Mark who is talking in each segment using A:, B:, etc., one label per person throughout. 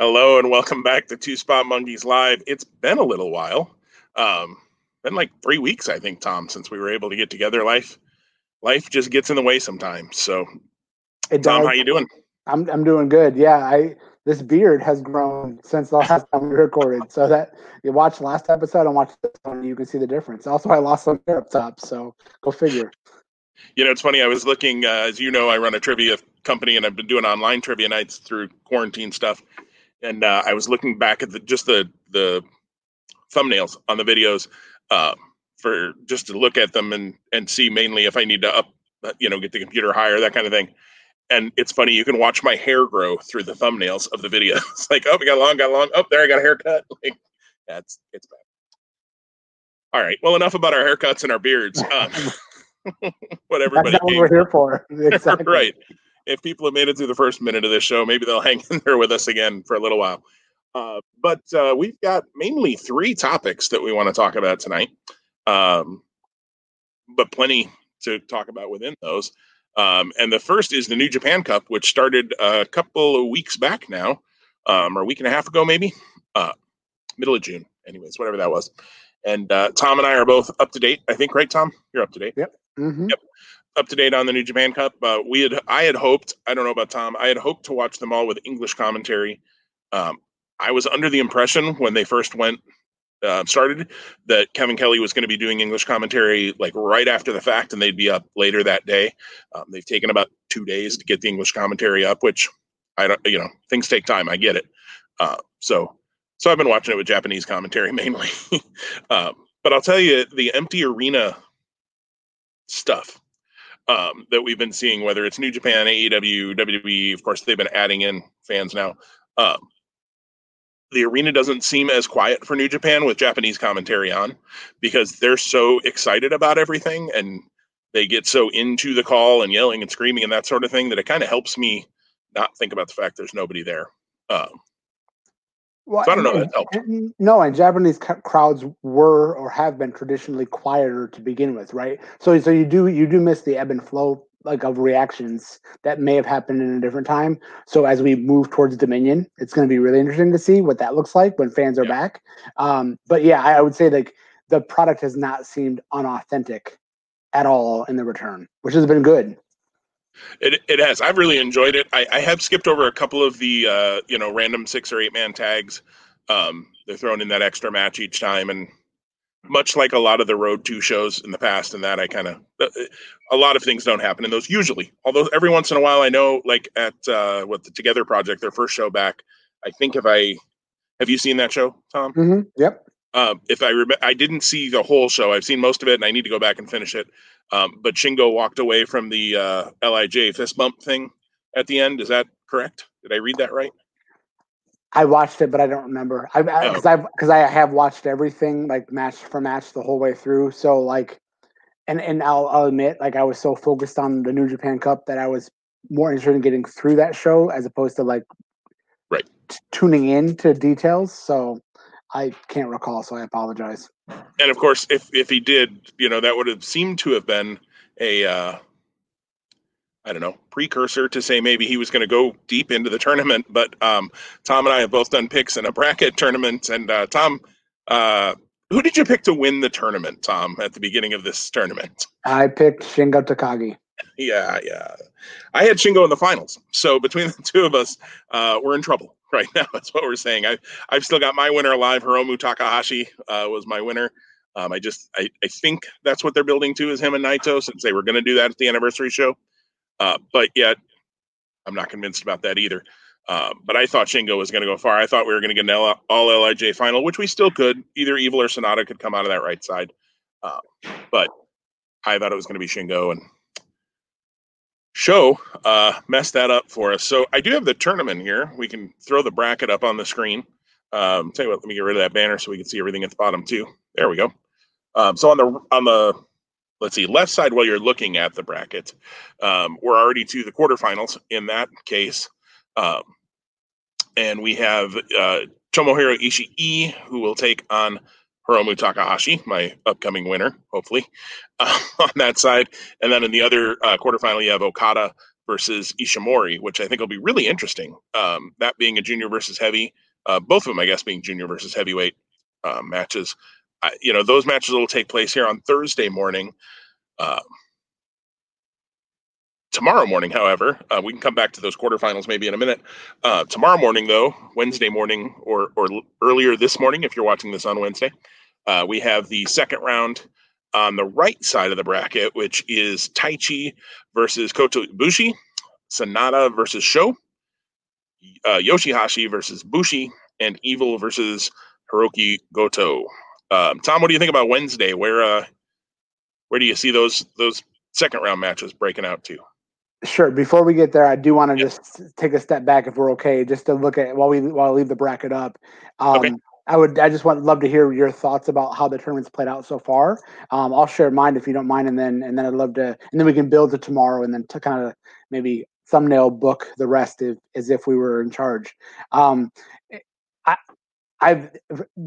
A: Hello and welcome back to Two Spot Monkeys Live. It's been a little while. Um, been like three weeks, I think, Tom, since we were able to get together. Life, life just gets in the way sometimes. So,
B: It
A: Tom,
B: does.
A: how you doing?
B: I'm I'm doing good. Yeah, I this beard has grown since the last time we recorded. So that you watch last episode and watch this one, you can see the difference. Also, I lost some hair up top, so go figure.
A: You know, it's funny. I was looking, uh, as you know, I run a trivia company, and I've been doing online trivia nights through quarantine stuff. And uh, I was looking back at the just the the thumbnails on the videos uh, for just to look at them and and see mainly if I need to up, uh, you know, get the computer higher, that kind of thing. And it's funny, you can watch my hair grow through the thumbnails of the videos. Like, oh, we got long, got long. Oh, there, I got a haircut. Like, that's it's bad. All right. Well, enough about our haircuts and our beards. Um, what everybody
B: That's what we're here for. Exactly.
A: right. If people have made it through the first minute of this show, maybe they'll hang in there with us again for a little while. Uh, but uh, we've got mainly three topics that we want to talk about tonight, um, but plenty to talk about within those. Um, and the first is the New Japan Cup, which started a couple of weeks back now, um, or a week and a half ago, maybe, uh, middle of June, anyways, whatever that was. And uh, Tom and I are both up to date. I think, right, Tom? You're up to date
B: hmm
A: up to date on the New Japan Cup. Uh, we had, I had hoped, I don't know about Tom, I had hoped to watch them all with English commentary. Um, I was under the impression when they first went uh, started that Kevin Kelly was going to be doing English commentary like right after the fact, and they'd be up later that day. Um, they've taken about two days to get the English commentary up, which I don't, you know, things take time. I get it. Uh, so, so I've been watching it with Japanese commentary mainly. um, but I'll tell you, the empty arena stuff um, that we've been seeing, whether it's New Japan, AEW, WWE, of course, they've been adding in fans now. Um, the arena doesn't seem as quiet for New Japan with Japanese commentary on because they're so excited about everything and they get so into the call and yelling and screaming and that sort of thing that it kind of helps me not think about the fact there's nobody there. Um,
B: Well,
A: So I don't know
B: and-
A: if that helped.
B: and- No, and Japanese crowds were or have been traditionally quieter to begin with, right? So, so you do you do miss the ebb and flow like of reactions that may have happened in a different time. So as we move towards Dominion, it's going to be really interesting to see what that looks like when fans are
A: Yeah.
B: back. Um, but yeah, I, I would say like the product has not seemed unauthentic at all in the return, which has been good.
A: It, it has. I've really enjoyed it. I, I have skipped over a couple of the uh, you know random six or eight man tags. Um, they're thrown in that extra match each time, and much like a lot of the road two shows in the past, and that I kind of a lot of things don't happen in those usually. Although every once in a while, I know like at uh, what the Together Project, their first show back. I think if I have you seen that show, Tom?
B: hmm Yep.
A: um, if I remember, I didn't see the whole show. I've seen most of it, and I need to go back and finish it. Um, but Shingo walked away from the uh, Lij fist bump thing at the end. Is that correct? Did I read that right?
B: I watched it, but I don't remember. I
A: Oh.
B: because I've because I have watched everything like match for match the whole way through. So like, and and I'll, I'll admit like I was so focused on the New Japan Cup that I was more interested in getting through that show as opposed to like
A: Right.
B: t- tuning in to details. So I can't recall. So I apologize.
A: And of course, if if he did, you know, that would have seemed to have been a uh, I don't know precursor to say maybe he was going to go deep into the tournament. But um, Tom and I have both done picks in a bracket tournament, and uh, Tom. Uh, who did you pick to win the tournament, Tom, at the beginning of this tournament?
B: I picked Shingo Takagi.
A: Yeah, yeah. I had Shingo in the finals. So between the two of us, uh, we're in trouble right now. That's what we're saying. I, I've still got my winner alive. Hiromu Takahashi uh, was my winner. Um, I just, I, I think that's what they're building to is him and Naito since they were going to do that at the anniversary show. Uh, but yet, I'm not convinced about that either. Uh, but I thought Shingo was going to go far. I thought we were going to get an L- all Lij final, which we still could. Either Evil or Sanada could come out of that right side. Uh, but I thought it was going to be Shingo, and Sho uh, messed that up for us. So I do have the tournament here. We can throw the bracket up on the screen. Um, tell you what, let me get rid of that banner so we can see everything at the bottom too. There we go. Um, so on the on the let's see left side while you're looking at the bracket, um, we're already to the quarterfinals in that case, um, and we have uh, Tomohiro Ishii who will take on Hiromu Takahashi, my upcoming winner, hopefully, uh, on that side. And then in the other uh, quarterfinal, you have Okada versus Ishimori, which I think will be really interesting. Um, that being a junior versus heavy, uh, both of them, I guess, being junior versus heavyweight uh, matches. I, you know, those matches will take place here on Thursday morning. Uh, tomorrow morning, however, uh, we can come back to those quarterfinals maybe in a minute. Uh, tomorrow morning, though, Wednesday morning or or earlier this morning, if you're watching this on Wednesday, uh, we have the second round on the right side of the bracket, which is Taichi versus Kota Ibushi, Sanada versus Sho, uh, Yoshihashi versus Bushi, and Evil versus Hiroki Goto. Um, Tom, what do you think about Wednesday? Where uh, where do you see those those second round matches breaking out to?
B: Sure. Before we get there, I do want to yep. just take a step back, if we're okay, just to look at while we while I leave the bracket up. Um, okay. I would. I just want love to hear your thoughts about how the tournament's played out so far. Um, I'll share mine if you don't mind, and then and then I'd love to, and then we can build to tomorrow, and then to kind of maybe thumbnail book the rest if, as if we were in charge. Um, I, I've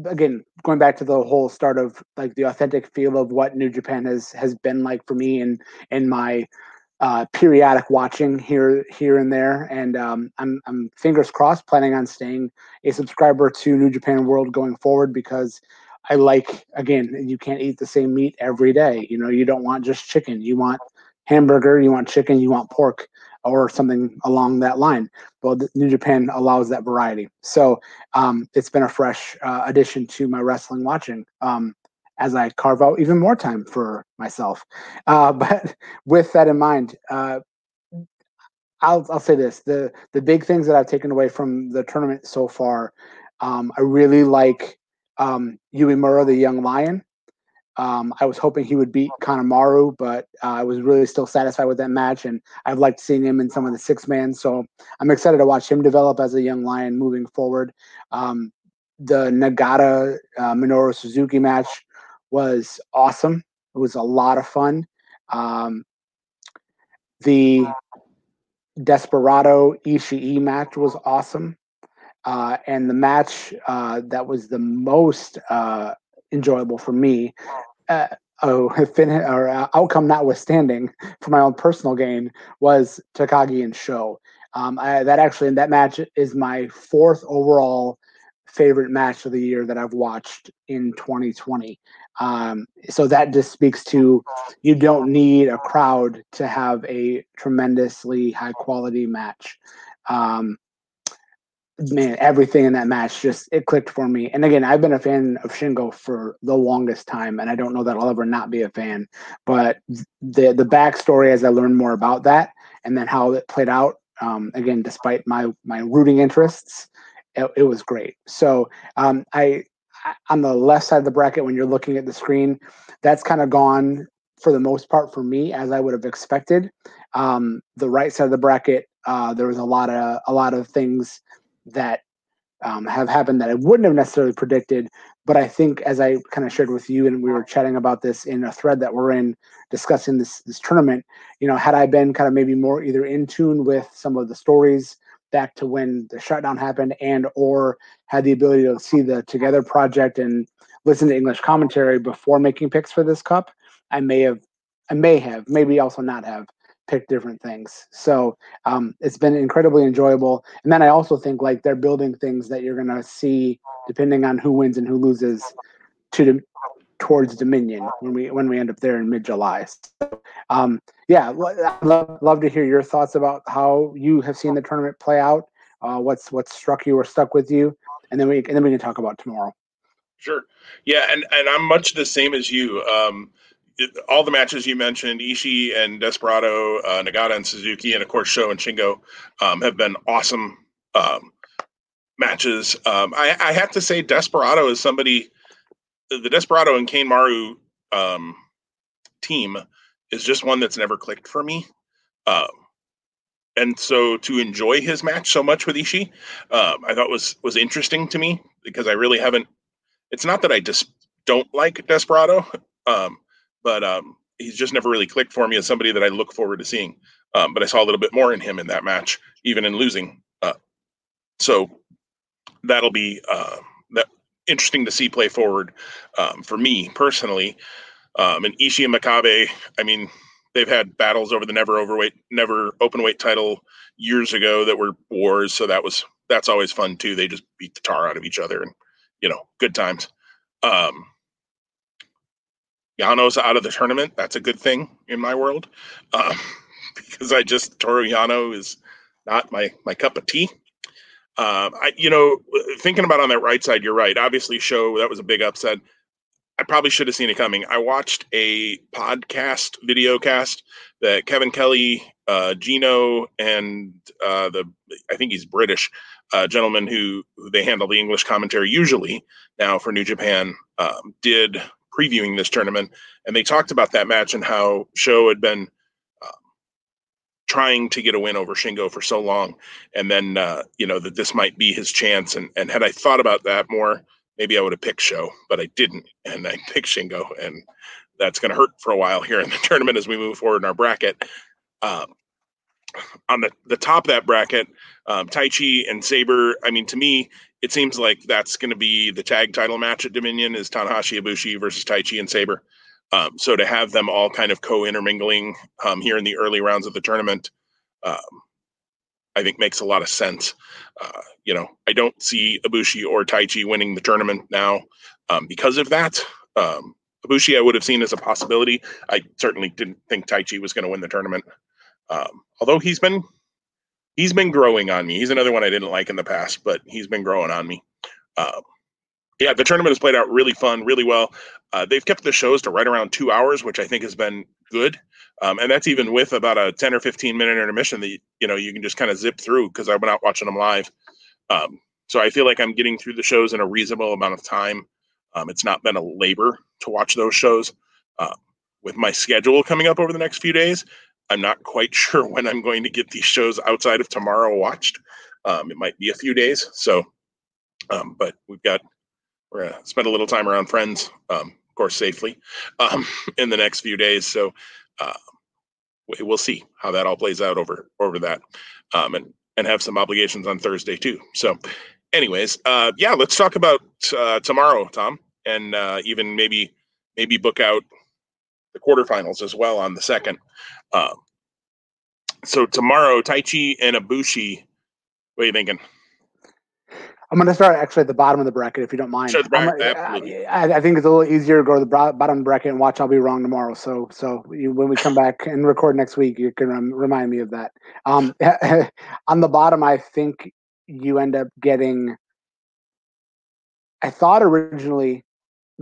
B: again going back to the whole start of like the authentic feel of what New Japan has has been like for me and and my uh, periodic watching here here and there, and um, I'm I'm fingers crossed planning on staying a subscriber to New Japan World going forward because I like again you can't eat the same meat every day. You know you don't want just chicken. You want hamburger. You want chicken. You want pork or something along that line. Well, New Japan allows that variety, so um, it's been a fresh uh, addition to my wrestling watching. Um, as I carve out even more time for myself. Uh, but with that in mind, uh, I'll I'll say this: the the big things that I've taken away from the tournament so far, um, I really like um, Uemura, the young lion. Um, I was hoping he would beat Kanemaru, but uh, I was really still satisfied with that match, and I've liked seeing him in some of the six man. So I'm excited to watch him develop as a young lion moving forward. Um, the Nagata uh, Minoru Suzuki match was awesome. It was a lot of fun. Um, the Desperado Ishii match was awesome. Uh, and the match uh, that was the most uh, enjoyable for me, uh, oh, fin- or uh, outcome notwithstanding, for my own personal gain, was Takagi and Sho. Um, I, that actually, that match is my fourth overall favorite match of the year that I've watched in 2020. Um, so that just speaks to you don't need a crowd to have a tremendously high quality match. Um, man, everything in that match just it clicked for me. And again, I've been a fan of Shingo for the longest time, and I don't know that I'll ever not be a fan. But the the backstory as I learned more about that, and then how it played out. Um, again, despite my my rooting interests, it, it was great. So um, I on the left side of the bracket when you're looking at the screen, that's kind of gone for the most part for me as I would have expected. Um, the right side of the bracket, uh, there was a lot of a lot of things that um, have happened that I wouldn't have necessarily predicted. But I think, as I kind of shared with you, and we were chatting about this in a thread that we're in discussing this this tournament, you know, had I been kind of maybe more either in tune with some of the stories back to when the shutdown happened and or had the ability to see the together project and listen to english commentary before making picks for this cup i may have i may have maybe also not have picked different things so um, it's been incredibly enjoyable and then i also think like they're building things that you're going to see depending on who wins and who loses to towards Dominion when we when we end up there in mid July. So, um, yeah, love, love to hear your thoughts about how you have seen the tournament play out. Uh, what's what struck you or stuck with you, and then we and then we can talk about tomorrow.
A: Sure. Yeah, and and I'm much the same as you. Um, it, all the matches you mentioned, Ishii and Desperado, uh, Nagata and Suzuki, and of course Sho and Shingo, um, have been awesome um, matches. Um, I, I have to say, Desperado is somebody the Desperado and Kanemaru um, team is just one that's never clicked for me. Um, and so to enjoy his match so much with Ishii, um, I thought was was interesting to me because I really haven't. It's not that I just don't like Desperado, um, but um, he's just never really clicked for me as somebody that I look forward to seeing. Um, but I saw a little bit more in him in that match, even in losing. Uh, so that'll be uh, that interesting to see play forward um, for me personally. Um, and Ishii and Makabe, I mean, they've had battles over the never overweight, never open weight title years ago that were wars. So that was that's always fun too. They just beat the tar out of each other, and you know, good times. Um, Yano's out of the tournament. That's a good thing in my world, um, because I just Toru Yano is not my my cup of tea. Um, I, you know, thinking about on that right side, you're right. Obviously, Sho that was a big upset. I probably should have seen it coming. I watched a podcast video cast that Kevin Kelly, uh, Gino, and uh, the I think he's British uh, gentleman who, who, they handle the English commentary usually now for New Japan um, did previewing this tournament, and they talked about that match and how Sho had been um, trying to get a win over Shingo for so long, and then uh, you know that this might be his chance. And and had I thought about that more, maybe I would have picked Sho, but I didn't, and I picked Shingo, and that's going to hurt for a while here in the tournament as we move forward in our bracket. Um, on the, the top of that bracket, um, Taichi and Sabre. I mean, to me, it seems like that's going to be the tag title match at Dominion is Tanahashi Ibushi versus Taichi and Sabre. Um, so to have them all kind of co-intermingling um, here in the early rounds of the tournament, um, I think makes a lot of sense. Uh, you know, I don't see Ibushi or Taichi winning the tournament now um, because of that. Um, Ibushi, I would have seen as a possibility. I certainly didn't think Taichi was going to win the tournament. Um, although he's been he's been growing on me. He's another one I didn't like in the past, but he's been growing on me. Um, yeah, the tournament has played out really fun, really well. Uh, they've kept the shows to right around two hours, which I think has been good. Um, and that's even with about a 10 or 15 minute intermission that, you know, you can just kind of zip through because I've been out watching them live. Um, so I feel like I'm getting through the shows in a reasonable amount of time. Um, it's not been a labor to watch those shows. Uh, with my schedule coming up over the next few days, I'm not quite sure when I'm going to get these shows outside of tomorrow watched. Um, it might be a few days. So, um, but we've got we're gonna spend a little time around friends, um, of course, safely um, in the next few days. So uh, we'll see how that all plays out over over that, um, and and have some obligations on Thursday too. So, anyways, uh, yeah, let's talk about uh, tomorrow, Tom, and uh, even maybe maybe book out the quarterfinals as well on the second. Um, so tomorrow, Taichi and Ibushi. What are you thinking?
B: I'm going to start actually at the bottom of the bracket, if you don't mind.
A: Sure,
B: bracket, I, I, think it's a little easier to go to the bottom the bracket and watch. I'll be wrong tomorrow. So, so you, when we come back and record next week, you can um, remind me of that. Um, on the bottom, I think you end up getting. I thought originally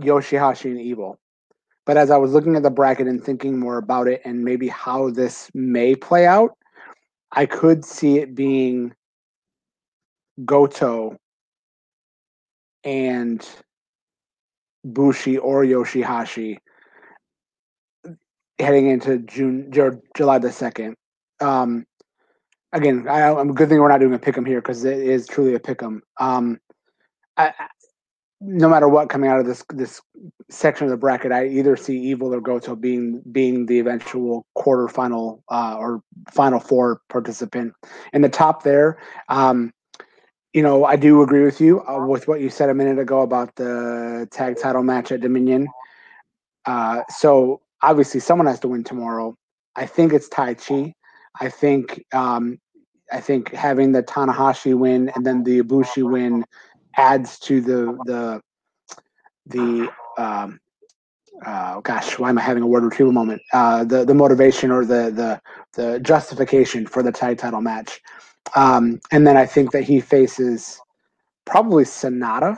B: Yoshihashi and Evil, but as I was looking at the bracket and thinking more about it and maybe how this may play out, I could see it being Goto and Bushi or Yoshihashi heading into June July the second. Um, again, I, am a good thing we're not doing a pick'em here because it is truly a pick'em. Um, I, no matter what coming out of this this section of the bracket, I either see Evil or Goto being being the eventual quarterfinal uh, or final four participant. In the top there, um, you know, I do agree with you uh, with what you said a minute ago about the tag title match at Dominion. Uh, so obviously, someone has to win tomorrow. I think it's Taichi. I think um, I think having the Tanahashi win and then the Ibushi win adds to the the the um, uh, gosh, why am I having a word retrieval moment? Uh, the the motivation or the the the justification for the tag title match. Um, and then I think that he faces probably Sanada.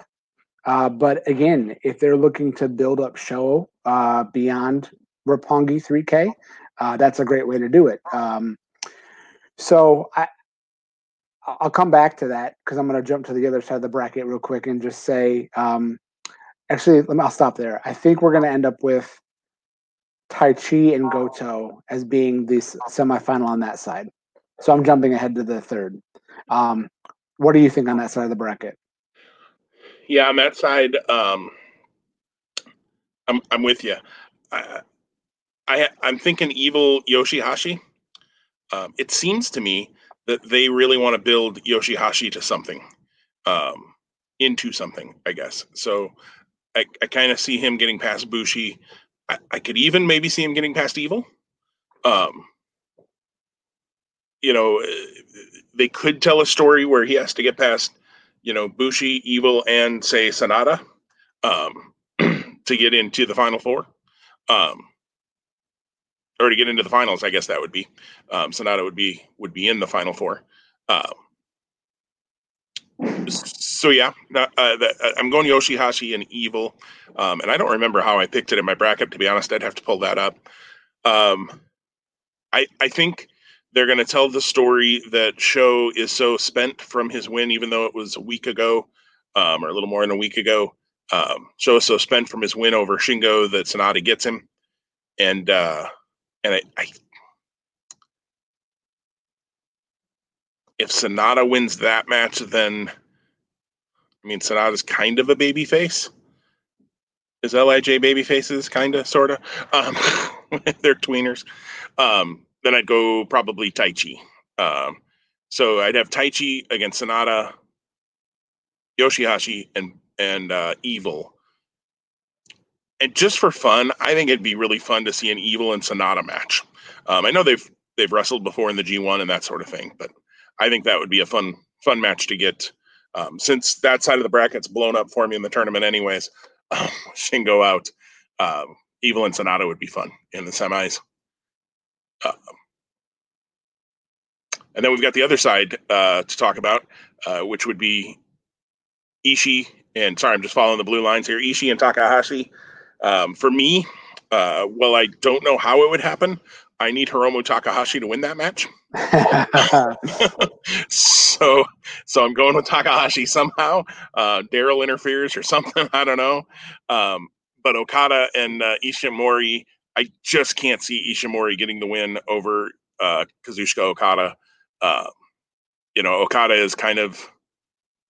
B: Uh, but again, if they're looking to build up Sho uh, beyond Roppongi 3K, uh, that's a great way to do it. Um, so I, I'll come back to that because I'm going to jump to the other side of the bracket real quick and just say, um, actually, let me, I'll stop there. I think we're going to end up with Taichi and Goto as being the semifinal on that side. So I'm jumping ahead to the third. Um, what do you think on that side of the bracket?
A: Yeah, on that side, um, I'm I'm with you. I, I I'm thinking evil Yoshihashi. Um, it seems to me that they really want to build Yoshihashi to something, um, into something, I guess. So I, I kind of see him getting past Bushi. I, I, could even maybe see him getting past Evil. Um, you know, they could tell a story where he has to get past, you know, Bushi, Evil, and say Sanada um, to get into the final four. Um, or to get into the finals, I guess that would be. Um, Sanada would be would be in the final four. Um, so yeah, uh, uh, I'm going Yoshihashi and Evil, um, and I don't remember how I picked it in my bracket. To be honest, I'd have to pull that up. Um, I I think they're going to tell the story that Sho is so spent from his win, even though it was a week ago, um, or a little more than a week ago. Um, Sho is so spent from his win over Shingo that Sanada gets him, and uh, and I, I if Sanada wins that match, then I mean Sanada's kind of a baby face. Is Lij baby faces kind of sorta? Um, they're tweeners. Um, then I'd go probably Taichi. Um, so I'd have Taichi against Sanada, Yoshihashi, and and uh, Evil. And just for fun, I think it'd be really fun to see an Evil and Sanada match. Um, I know they've they've wrestled before in the G1 and that sort of thing, but I think that would be a fun fun match to get. Um, since that side of the bracket's blown up for me in the tournament, anyways, um, Shingo out. Um, Evil and Sanada would be fun in the semis. Um, and then we've got the other side uh, to talk about, uh, which would be Ishii and sorry, I'm just following the blue lines here. Ishii and Takahashi. Um, for me, uh, well, I don't know how it would happen. I need Hiromu Takahashi to win that match. so, so I'm going with Takahashi somehow. Uh, Daryl interferes or something. I don't know. Um, but Okada and uh, Ishimori, I just can't see Ishimori getting the win over uh, Okada. Uh, you know, Okada is kind of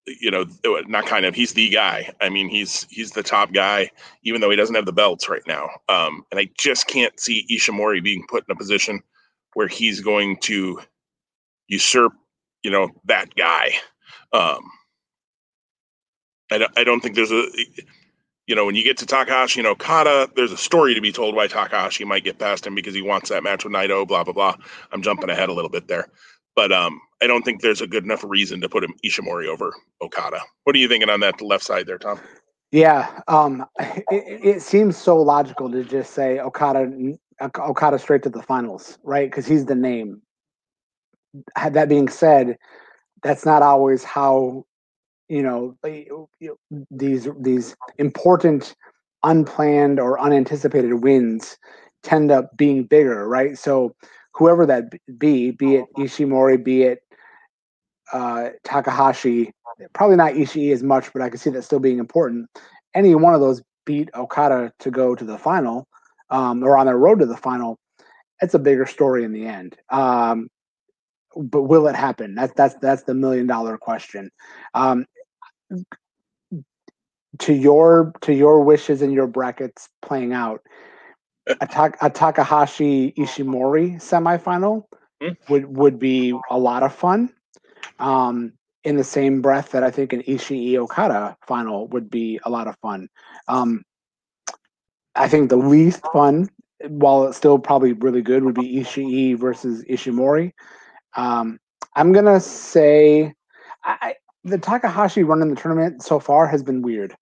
A: you know, not kind of, he's the guy. I mean, he's he's the top guy, even though he doesn't have the belts right now. Um, and I just can't see Ishimori being put in a position where he's going to usurp, you know, that guy. Um, I don't, I don't think there's a, you know, when you get to Takahashi and Okada, there's a story to be told why Takahashi might get past him because he wants that match with Naito, blah, blah, blah. I'm jumping ahead a little bit there. But um, I don't think there's a good enough reason to put him Ishimori over Okada. What are you thinking on that left side there, Tom?
B: Yeah, um, it, it seems so logical to just say Okada, Okada straight to the finals, right? Because he's the name. That being said, that's not always how you know these these important unplanned or unanticipated wins tend up being bigger right so whoever that be be it ishimori be it uh, Takahashi, probably not Ishii as much, but I can see that still being important. Any one of those beat Okada to go to the final, um, or on their road to the final. It's a bigger story in the end. Um, but will it happen? That's that's that's the million dollar question. Um, to your to your wishes and your brackets playing out, a, ta- a Takahashi Ishimori semifinal mm-hmm. would would be a lot of fun. Um, in the same breath that I think an Ishii Okada final would be a lot of fun. Um, I think the least fun, while it's still probably really good, would be Ishii versus Ishimori. Um, I'm gonna say I, the Takahashi run in the tournament so far has been weird.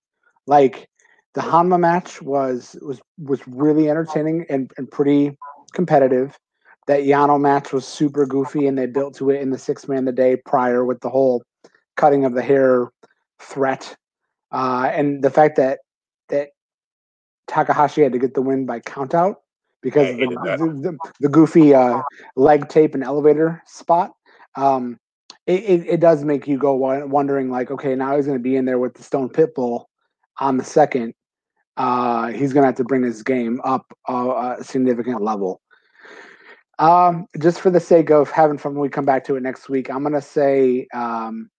B: Like the Hanma match was was was really entertaining and, and pretty competitive that Yano match was super goofy and they built to it in the six man the day prior with the whole cutting of the hair threat. Uh, and the fact that that Takahashi had to get the win by countout because of the, the, the, the, goofy uh, leg tape and elevator spot. Um, it, it, it, does make you go wondering like, okay, now he's going to be in there with the Stone Pitbull on the second. Uh, he's going to have to bring his game up a significant level. Um, just for the sake of having fun we come back to it next week, I'm gonna say um,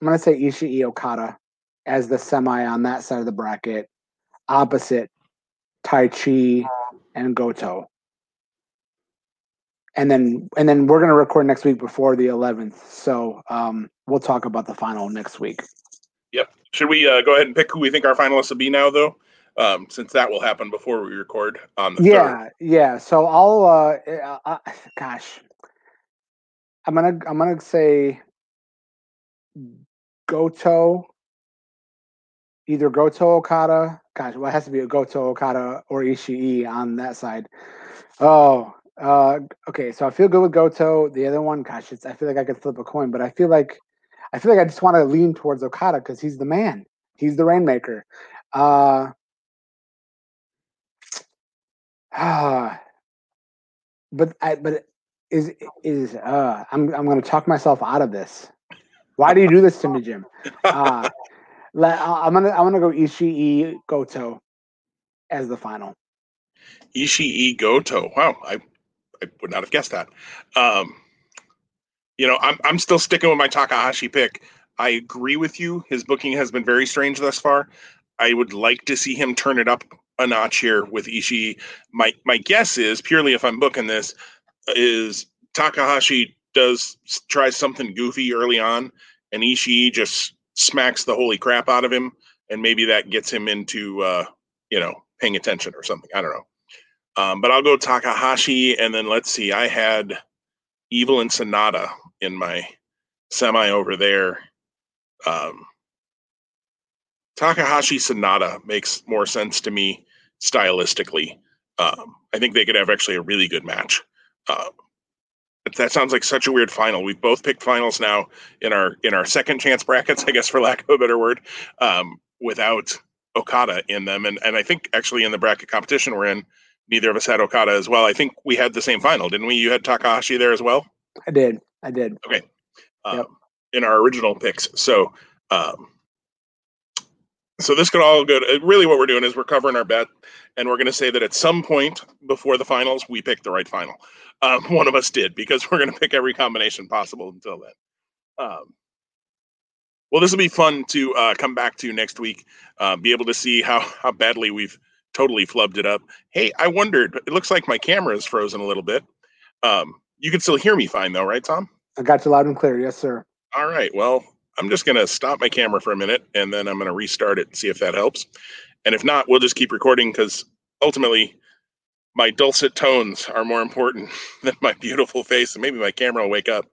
B: I'm gonna say Ishii Okada as the semi on that side of the bracket, opposite Taichi and Goto. And then and then we're gonna record next week before the 11th, so um, we'll talk about the final next week.
A: Yep. Should we uh, go ahead and pick who we think our finalists will be now, though? um, since that will happen before we record on the
B: yeah,
A: third.
B: yeah. So I'll, uh, uh, uh, gosh, I'm gonna, I'm gonna say Goto, either Goto Okada. Gosh, well, it has to be a Goto Okada or Ishii on that side. Oh, uh, okay. So I feel good with Goto. The other one, gosh, it's, I feel like I could flip a coin, but I feel like, I feel like I just want to lean towards Okada because he's the man. He's the rainmaker. Uh, ah, but I, but is is uh, I'm I'm gonna talk myself out of this. Why do you do this to me, Jim? Uh, let, I'm gonna I'm gonna go Ishii Goto as the final.
A: Ishii Goto. Wow, I, I would not have guessed that. Um, you know, I'm I'm still sticking with my Takahashi pick. I agree with you. His booking has been very strange thus far. I would like to see him turn it up a notch here with Ishii. My my guess is purely if I'm booking this is Takahashi does try something goofy early on, and Ishii just smacks the holy crap out of him, and maybe that gets him into uh, you know paying attention or something. I don't know. Um, but I'll go Takahashi, and then let's see. I had Evil and Sanada in my semi over there. Um, Takahashi Sanada makes more sense to me stylistically. Um, I think they could have actually a really good match. Uh, that sounds like such a weird final. We've both picked finals now in our in our second chance brackets, I guess, for lack of a better word, um, without Okada in them. And and I think actually in the bracket competition we're in, neither of us had Okada as well. I think we had the same final, didn't we? You had Takahashi there as well.
B: I did. I did.
A: Okay. Um, yep. In our original picks, so um, so this could all go. To, really, what we're doing is we're covering our bet, and we're going to say that at some point before the finals, we picked the right final. Um, one of us did because we're going to pick every combination possible until then. Um, well, this will be fun to uh, come back to next week. Uh, be able to see how how badly we've totally flubbed it up. Hey, I wondered. It looks like my camera is frozen a little bit. Um, you can still hear me fine, though, right, Tom?
B: I got you loud and clear. Yes, sir.
A: All right. Well, I'm just going to stop my camera for a minute and then I'm going to restart it and see if that helps. And if not, we'll just keep recording because ultimately my dulcet tones are more important than my beautiful face. And maybe my camera will wake up.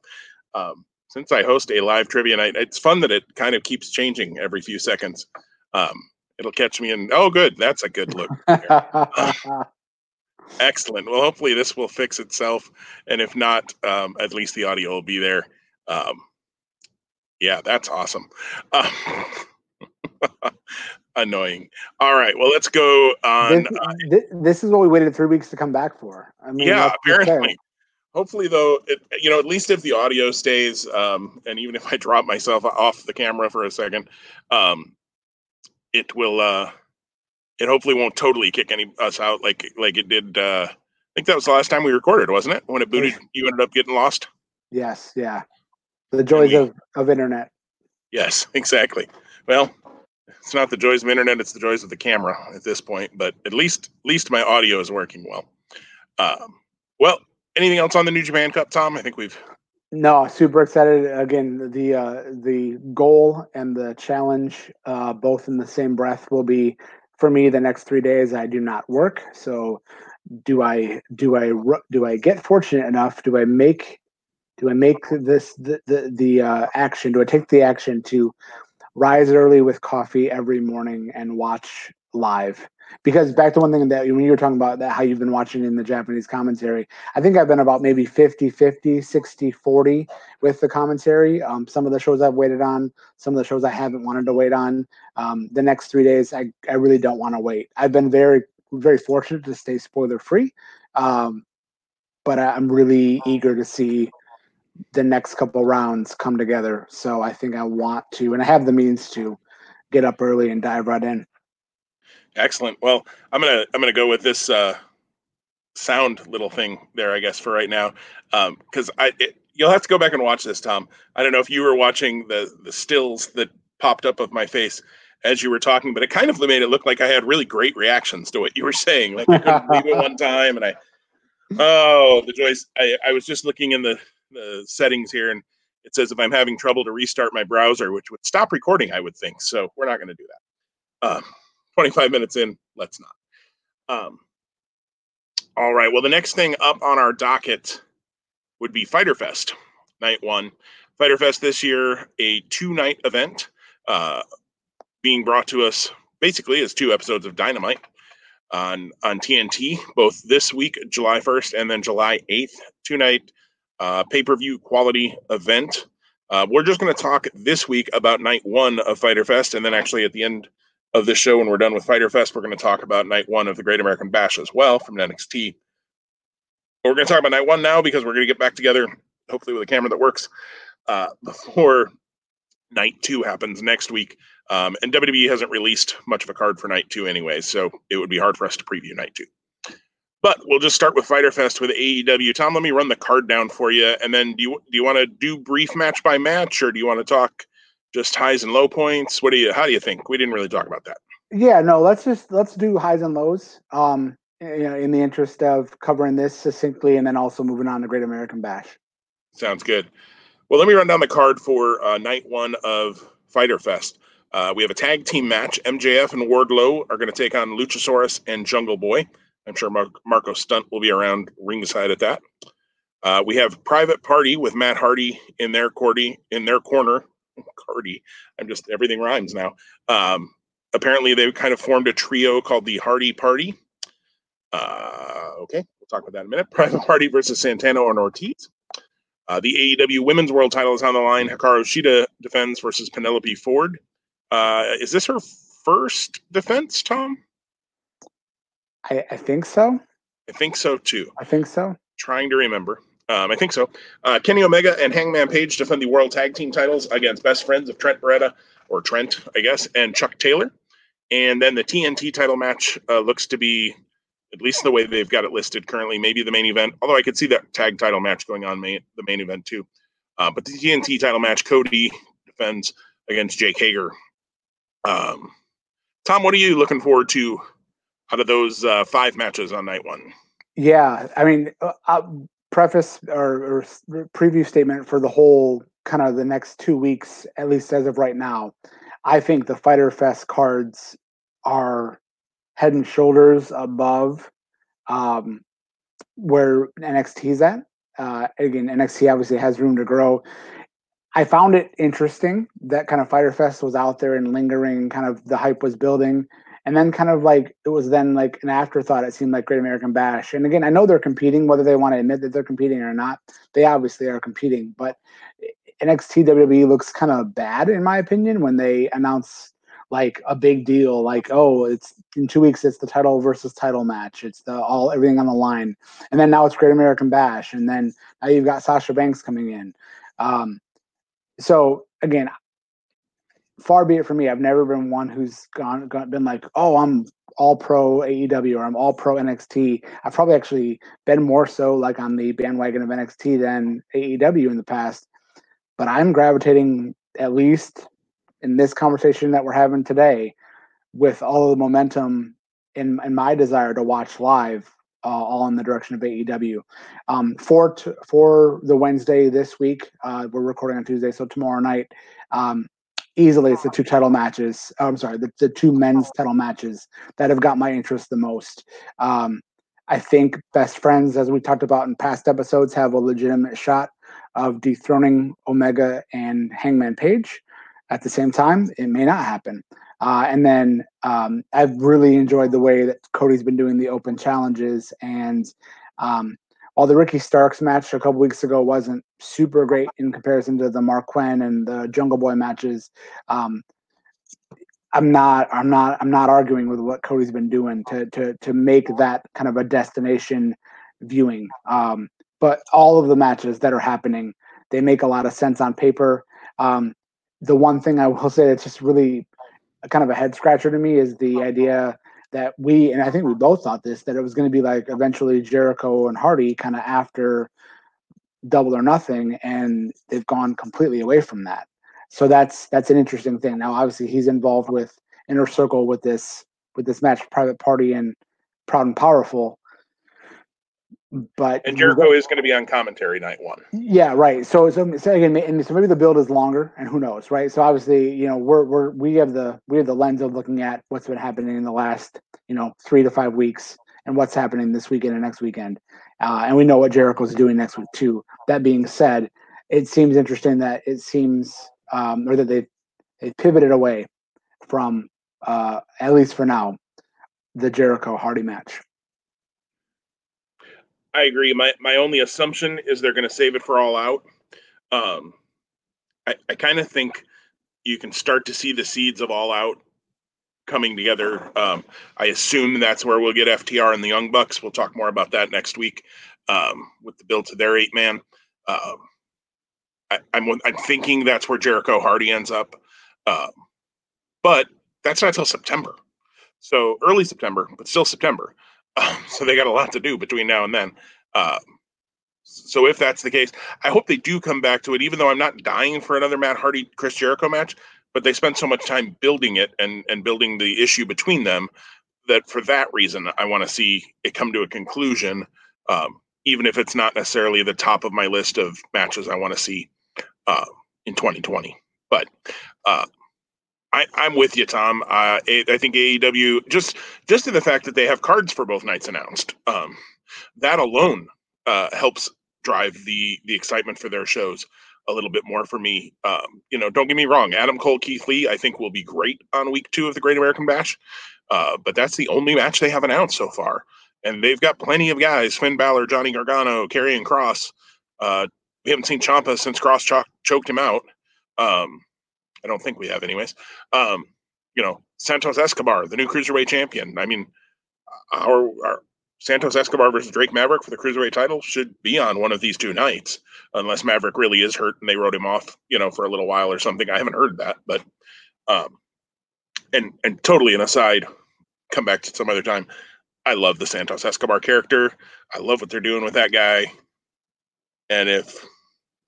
A: Um, since I host a live trivia night, it's fun that it kind of keeps changing every few seconds. Um, it'll catch me in. Oh, good. That's a good look. excellent. Well, hopefully this will fix itself. And if not, um, at least the audio will be there. Um, yeah, that's awesome. Uh, annoying. All right, well, let's go on.
B: This, uh, this, is what we waited three weeks to come back for.
A: I mean, yeah, apparently. Hopefully, though, it, you know, at least if the audio stays, um, and even if I drop myself off the camera for a second, um, it will. Uh, it hopefully won't totally kick any us out like like it did. Uh, I think that was the last time we recorded, wasn't it? When it booted, you ended up getting lost.
B: Yes. Yeah. The joys we, of, of internet.
A: Yes, exactly. Well, it's not the joys of internet; it's the joys of the camera at this point. But at least, at least my audio is working well. Um, well, anything else on the New Japan Cup, Tom? I think we've.
B: No, super excited. Again, the uh, the goal and the challenge, uh, both in the same breath, will be for me the next three days. I do not work, so do I do I do I get fortunate enough? Do I make do I make this the the, the uh, action? Do I take the action to rise early with coffee every morning and watch live? Because back to one thing that when you were talking about that how you've been watching in the Japanese commentary, I think I've been about maybe 50 50, 60 40 with the commentary. Um, some of the shows I've waited on, some of the shows I haven't wanted to wait on. Um, the next three days, I, I really don't want to wait. I've been very, very fortunate to stay spoiler free. Um, but I'm really eager to see the next couple rounds come together. So I think I want to, and I have the means to get up early and dive right in.
A: Excellent. Well, I'm gonna I'm gonna go with this uh, sound little thing there, I guess, for right now, because um, I it, you'll have to go back and watch this, Tom. I don't know if you were watching the the stills that popped up of my face as you were talking, but it kind of made it look like I had really great reactions to what you were saying. Like I couldn't believe it one time, and I oh the joys. I I was just looking in the the settings here, and it says if I'm having trouble to restart my browser, which would stop recording, I would think. So we're not going to do that. Uh, 25 minutes in, let's not. Um, all right. Well, the next thing up on our docket would be Fighter Fest, night one. Fighter Fest this year, a two night event, uh, being brought to us basically as two episodes of Dynamite on on TNT, both this week, July 1st, and then July 8th, two night uh, pay per view quality event. Uh, we're just going to talk this week about night one of Fighter Fest, and then actually at the end of this show, when we're done with Fighter Fest, we're going to talk about night one of the Great American Bash as well from NXT. But we're going to talk about night one now because we're going to get back together, hopefully with a camera that works, uh, before night two happens next week. Um, and WWE hasn't released much of a card for night two anyway, so it would be hard for us to preview night two. But we'll just start with Fighter Fest with AEW. Tom, let me run the card down for you, and then do you do you want to do brief match by match, or do you want to talk just highs and low points? What do you? How do you think? We didn't really talk about that.
B: Yeah, no. Let's just let's do highs and lows. Um, you know, in the interest of covering this succinctly, and then also moving on to Great American Bash.
A: Sounds good. Well, let me run down the card for uh, night one of Fighter Fest. Uh, we have a tag team match. MJF and Wardlow are going to take on Luchasaurus and Jungle Boy. I'm sure Mar- Marko Stunt will be around ringside at that. Uh, we have Private Party with Matt Hardy in their cordy in their corner Cardi. I'm just everything rhymes now. Um, apparently, they kind of formed a trio called the Hardy Party. Uh, okay, we'll talk about that in a minute. Private Party versus Santana and Ortiz. Uh, the AEW Women's World Title is on the line. Hikaru Shida defends versus Penelope Ford. Uh, is this her first defense, Tom?
B: I, I think so.
A: I think so too.
B: I think so.
A: Trying to remember. Um, I think so. Uh, Kenny Omega and Hangman Page defend the World Tag Team titles against best friends of Trent Beretta, or Trent, I guess, and Chuck Taylor. And then the TNT title match uh, looks to be, at least the way they've got it listed currently, maybe the main event. Although I could see that tag title match going on main, the main event too. Uh, but the TNT title match, Cody defends against Jake Hager. Um, Tom, what are you looking forward to out of those uh, five matches on night one?
B: Yeah, I mean, uh, uh preface or, or preview statement for the whole kind of the next two weeks, at least as of right now. I think the Fighter Fest cards are head and shoulders above um, where NXT is at. Uh, again, NXT obviously has room to grow. I found it interesting that kind of Fighter Fest was out there and lingering, kind of the hype was building and then kind of like it was then like an afterthought it seemed like great american bash. And again i know they're competing whether they want to admit that they're competing or not they obviously are competing. But nxt wwe looks kind of bad in my opinion when they announce like a big deal like oh it's in two weeks it's the title versus title match. It's the all everything on the line. And then now it's great american bash. And then now you've got sasha banks coming in. Um, so again far be it from me. I've never been one who's gone, gone been like, oh, I'm all pro AEW or I'm all pro NXT. I've probably actually been more so like on the bandwagon of NXT than AEW in the past. But I'm gravitating at least in this conversation that we're having today with all of the momentum in, in my desire to watch live uh, all in the direction of AEW. Um, for t- for the Wednesday this week, uh, we're recording on Tuesday, so tomorrow night. Um, easily it's the two title matches. Oh, I'm sorry, the, the two men's title matches that have got my interest the most. Um, I think best friends, as we talked about in past episodes, have a legitimate shot of dethroning Omega and Hangman Page. At the same time, it may not happen. Uh, and then um, I've really enjoyed the way that Cody's been doing the open challenges and um, the Ricky Starks match a couple weeks ago wasn't super great in comparison to the Marq Quen and the Jungle Boy matches, um, I'm not I'm not I'm not arguing with what Cody's been doing to to to make that kind of a destination viewing. Um, but all of the matches that are happening, they make a lot of sense on paper. Um, the one thing I will say that's just really kind of a head scratcher to me is the idea that we and I think we both thought this that it was going to be like eventually Jericho and Hardy kind of after Double or Nothing, and they've gone completely away from that. So that's that's an interesting thing. Now, obviously, he's involved with Inner Circle with this with this match, Private Party and Proud and Powerful. But
A: and Jericho is going to be on commentary night one.
B: Yeah, right. So, so, so again, and so maybe the build is longer, and who knows, right? So obviously, you know, we're we're we have the we have the lens of looking at what's been happening in the last, you know, three to five weeks, and what's happening this weekend and next weekend, uh, and we know what Jericho's doing next week too. That being said, it seems interesting that it seems, um, or that they they pivoted away from, uh, at least for now, the Jericho Hardy match.
A: I agree. My my only assumption is they're going to save it for all out. Um, I I kind of think you can start to see the seeds of all out coming together. Um, I assume that's where we'll get FTR and the Young Bucks. We'll talk more about that next week um, with the build to their eight man. Um, I, am I'm, I'm thinking that's where Jericho Hardy ends up, um, but that's not till September. So early September, but still September. Um, so they got a lot to do between now and then. Uh, so if that's the case, I hope they do come back to it. Even though I'm not dying for another Matt Hardy Chris Jericho match, but they spent so much time building it and and building the issue between them that for that reason I want to see it come to a conclusion. Um, even if it's not necessarily the top of my list of matches I want to see uh, in 2020. But uh, I, am with you, Tom. Uh, I think AEW just just to the fact that they have cards for both nights announced, um, that alone uh, helps drive the the excitement for their shows a little bit more for me. Um, you know, don't get me wrong, Adam Cole, Keith Lee, I think will be great on week two of the Great American Bash, uh, but that's the only match they have announced so far, and they've got plenty of guys: Finn Balor, Johnny Gargano, Karrion Kross. Uh, we haven't seen Ciampa since Kross ch- choked him out. Um, I don't think we have, anyways. Um, you know, Santos Escobar, the new cruiserweight champion. I mean, our, our Santos Escobar versus Drake Maverick for the cruiserweight title should be on one of these two nights, unless Maverick really is hurt and they wrote him off, you know, for a little while or something. I haven't heard that, but um, and and totally an aside, come back to some other time. I love the Santos Escobar character. I love what they're doing with that guy. And if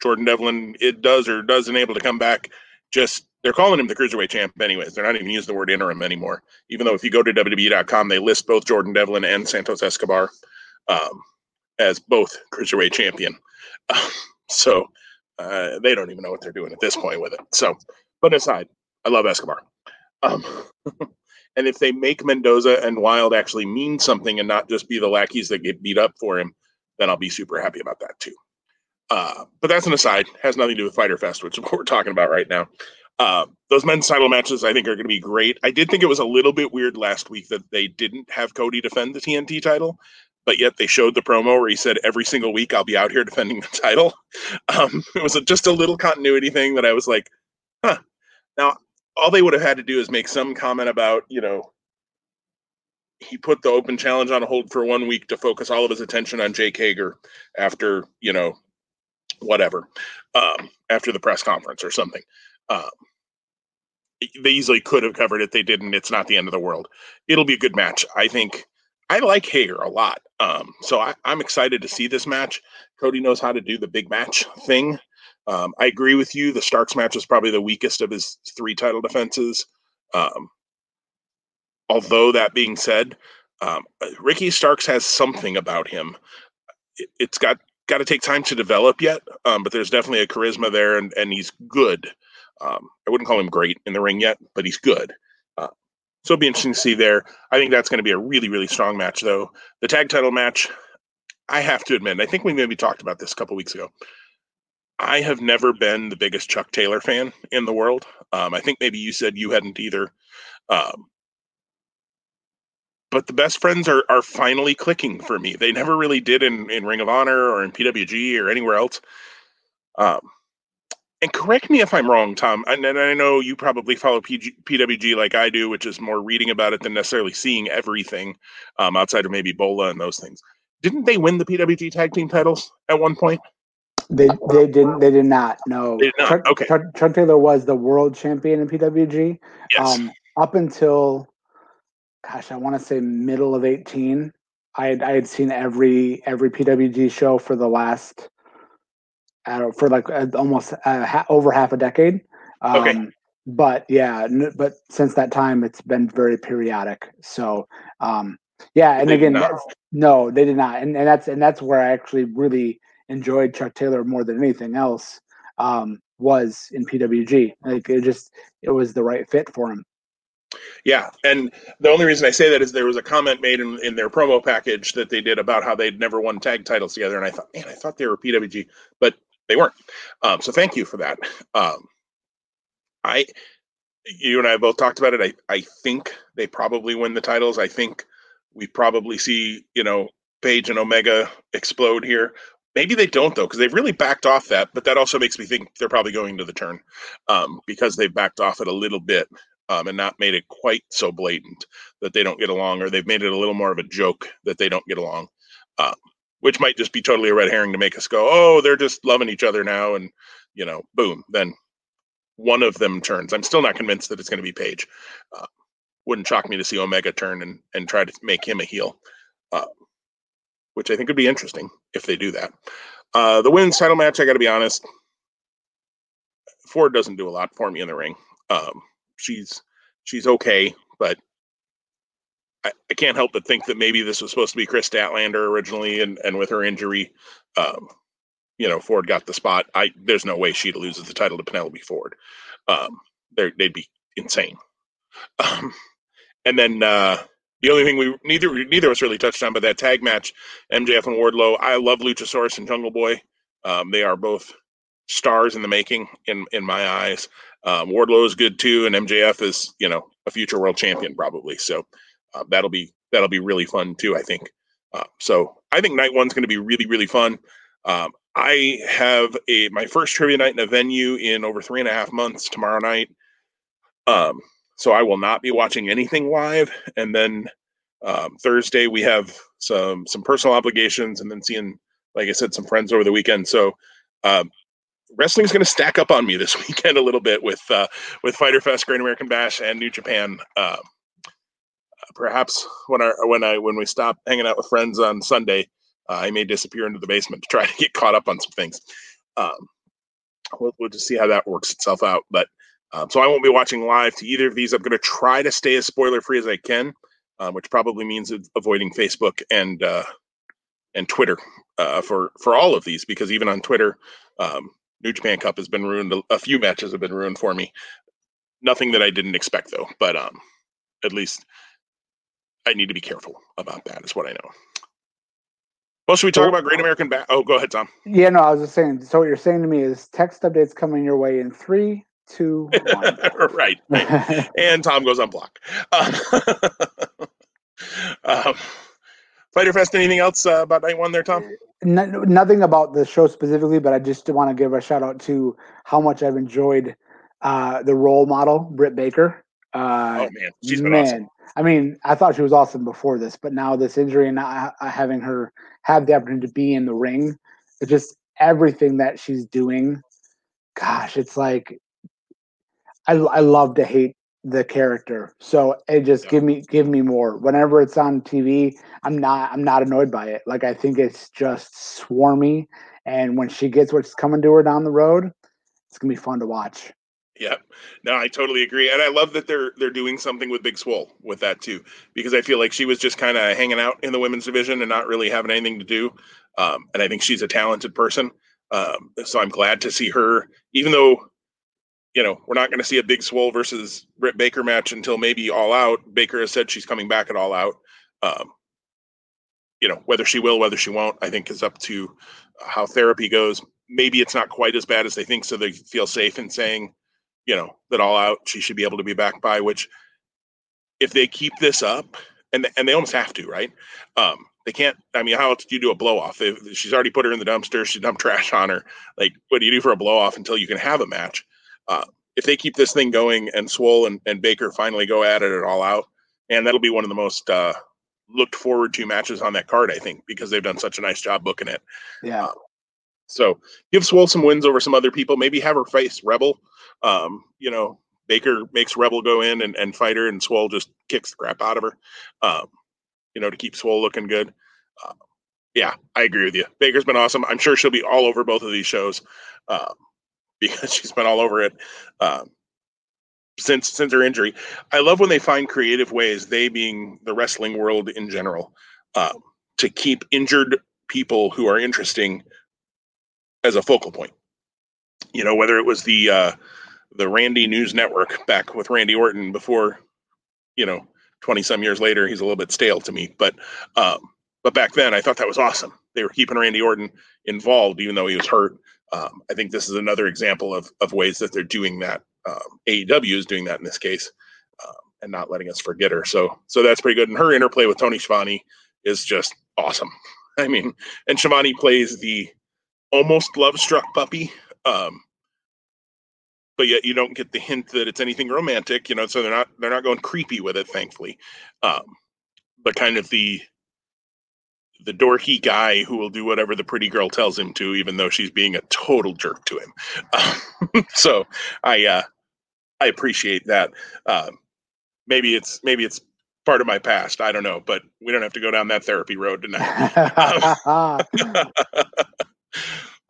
A: Jordan Devlin it does or doesn't able to come back, just they're calling him the cruiserweight champ anyways. They're not even using the word interim anymore. Even though if you go to WWE.com, they list both Jordan Devlin and Santos Escobar um, as both cruiserweight champion. Um, so uh, they don't even know what they're doing at this point with it. So, but aside, I love Escobar. Um, and if they make Mendoza and Wilde actually mean something and not just be the lackeys that get beat up for him, then I'll be super happy about that too. Uh, but that's an aside. Has nothing to do with Fyter Fest, which is what we're talking about right now. Uh, those men's title matches, I think, are going to be great. I did think it was a little bit weird last week that they didn't have Cody defend the TNT title, but yet they showed the promo where he said, "Every single week, I'll be out here defending the title." Um, it was a, just a little continuity thing that I was like, "Huh." Now, all they would have had to do is make some comment about, you know, he put the open challenge on hold for one week to focus all of his attention on Jake Hager after, you know, whatever um, after the press conference or something. Um, they easily could have covered it. They didn't. It's not the end of the world. It'll be a good match. I think. I like Hager a lot. Um, so I, am excited to see this match. Cody knows how to do the big match thing. Um, I agree with you. The Starks match was probably the weakest of his three title defenses. Um, although that being said, um, Ricky Starks has something about him. It, has got got to take time to develop yet, um, but there's definitely a charisma there, and, and he's good. Um, I wouldn't call him great in the ring yet, but he's good. Uh, so it'll be interesting to see there. I think that's going to be a really, really strong match, though. The tag title match, I have to admit, I think we maybe talked about this a couple weeks ago. I have never been the biggest Chuck Taylor fan in the world. Um, I think maybe you said you hadn't either. Um, but the best friends are are finally clicking for me. They never really did in in Ring of Honor or in PWG or anywhere else. Um, and correct me if I'm wrong, Tom. And, and I know you probably follow PG, PWG like I do, which is more reading about it than necessarily seeing everything um, outside of maybe BOLA and those things. Didn't they win the PWG tag team titles at one point?
B: They they didn't they did not no.
A: Did not.
B: Chuck,
A: okay.
B: Chuck, Chuck, Taylor was the world champion in PWG.
A: Yes.
B: Um, up until gosh, I want to say middle of 18. I had, I had seen every every PWG show for the last uh, for like uh, almost uh, over half a decade. Um, okay. But yeah, n- but since that time, it's been very periodic. So, um, Yeah, and again, no, they did not, and and that's and that's where I actually really enjoyed Chuck Taylor more than anything else. Um, was in PWG. Like it just it was the right fit for him.
A: Yeah, and the only reason I say that is there was a comment made in, in their promo package that they did about how they'd never won tag titles together, and I thought, man, I thought they were PWG, but they weren't. Um, so thank you for that. Um, I, you and I both talked about it. I I think they probably win the titles. I think we probably see you know Page and Omega explode here. Maybe they don't though, because they've really backed off that. But that also makes me think they're probably going to the turn um, because they've backed off it a little bit um, and not made it quite so blatant that they don't get along, or they've made it a little more of a joke that they don't get along, uh, which might just be totally a red herring to make us go, oh, they're just loving each other now, and you know, boom, then one of them turns. I'm still not convinced that it's going to be Page. Uh, wouldn't shock me to see Omega turn and and try to make him a heel, uh, which I think would be interesting if they do that. Uh, the women's title match, I got to be honest, Ford doesn't do a lot for me in the ring. Um, she's she's okay, but I, I, can't help but think that maybe this was supposed to be Kris Statlander originally, and and with her injury, um, you know, Ford got the spot. I there's no way she'd loses the title to Penelope Ford. Um, they'd be insane. Um, and then uh, the only thing we neither neither of us really touched on, but that tag match, MJF and Wardlow. I love Luchasaurus and Jungle Boy. Um, they are both stars in the making in in my eyes. Um, Wardlow is good too, and MJF is you know a future world champion probably. So uh, that'll be that'll be really fun too. I think. Uh, so I think night one's going to be really really fun. Um, I have a my first trivia night in a venue in over three and a half months tomorrow night. Um, so I will not be watching anything live, and then um, Thursday we have some some personal obligations, and then seeing, like I said, some friends over the weekend. So um, wrestling's going to stack up on me this weekend a little bit with uh, with Fyter Fest, Great American Bash, and New Japan. Uh, perhaps when I when I when we stop hanging out with friends on Sunday, uh, I may disappear into the basement to try to get caught up on some things. Um, we'll, we'll just see how that works itself out. But um, so I won't be watching live to either of these. I'm going to try to stay as spoiler free as I can, um, which probably means avoiding Facebook and uh, and Twitter uh, for for all of these because even on Twitter, um, New Japan Cup has been ruined. A few matches have been ruined for me. Nothing that I didn't expect though, but um, at least I need to be careful about that. Is what I know. Well, should we talk about Great American Bash? Oh, go ahead, Tom.
B: Yeah, no, I was just saying. So what you're saying to me is text updates coming your way in three, two, one.
A: right, right. and Tom goes on block. Um, um, Fyter Fest. Anything else uh, about night one there, Tom?
B: No, nothing about the show specifically, but I just want to give a shout out to how much I've enjoyed uh, the role model, Britt Baker.
A: Uh, oh man, she's man. awesome.
B: I mean, I thought she was awesome before this, but now this injury and not having her have the opportunity to be in the ring, it's just everything that she's doing. Gosh, it's like I, I love to hate the character. So it just yeah. give me give me more. Whenever it's on TV, I'm not I'm not annoyed by it. Like I think it's just swarmy. And when she gets what's coming to her down the road, it's gonna be fun to watch.
A: Yeah, no, I totally agree, and I love that they're they're doing something with Big Swole with that too, because I feel like she was just kind of hanging out in the women's division and not really having anything to do. Um, and I think she's a talented person, um, so I'm glad to see her, even though you know, we're not going to see a big Swole versus Britt Baker match until maybe All Out. Baker has said she's coming back at All Out. Um, you know, whether she will, whether she won't, I think is up to how therapy goes. Maybe it's not quite as bad as they think, so they feel safe in saying, you know, that All Out she should be able to be back by. Which, if they keep this up, and and they almost have to, right? Um, they can't. I mean, how else do you do a blow off? She's already put her in the dumpster, she dumped trash on her. Like, what do you do for a blow off until you can have a match? Uh, if they keep this thing going and Swole and, and Baker finally go at it all out, and that'll be one of the most uh, looked forward to matches on that card, I think, because they've done such a nice job booking it.
B: Yeah. Uh,
A: so give Swole some wins over some other people. Maybe have her face Rebel. Um, you know, Baker makes Rebel go in and, and fight her, and Swole just kicks the crap out of her. Um, you know, to keep Swole looking good. Uh, yeah, I agree with you. Baker's been awesome. I'm sure she'll be all over both of these shows. Um, because she's been all over it. Um, since since her injury. I love when they find creative ways, they being the wrestling world in general, uh, to keep injured people who are interesting as a focal point. You know, whether it was the uh, the Randy News Network back with Randy Orton before, you know, twenty some years later, he's a little bit stale to me. But um, but back then, I thought that was awesome. They were keeping Randy Orton involved, even though he was hurt. Um, I think this is another example of of ways that they're doing that. Um, AEW is doing that in this case, um, and not letting us forget her. So so that's pretty good. And her interplay with Tony Schiavone is just awesome. I mean, and Schiavone plays the almost love struck puppy. Um, but yet you don't get the hint that it's anything romantic, you know. So they're not they're not going creepy with it, thankfully. Um, but kind of the the dorky guy who will do whatever the pretty girl tells him to, even though she's being a total jerk to him. Um, so I uh, I appreciate that. Um, maybe it's maybe it's part of my past. I don't know, but we don't have to go down that therapy road tonight. Um,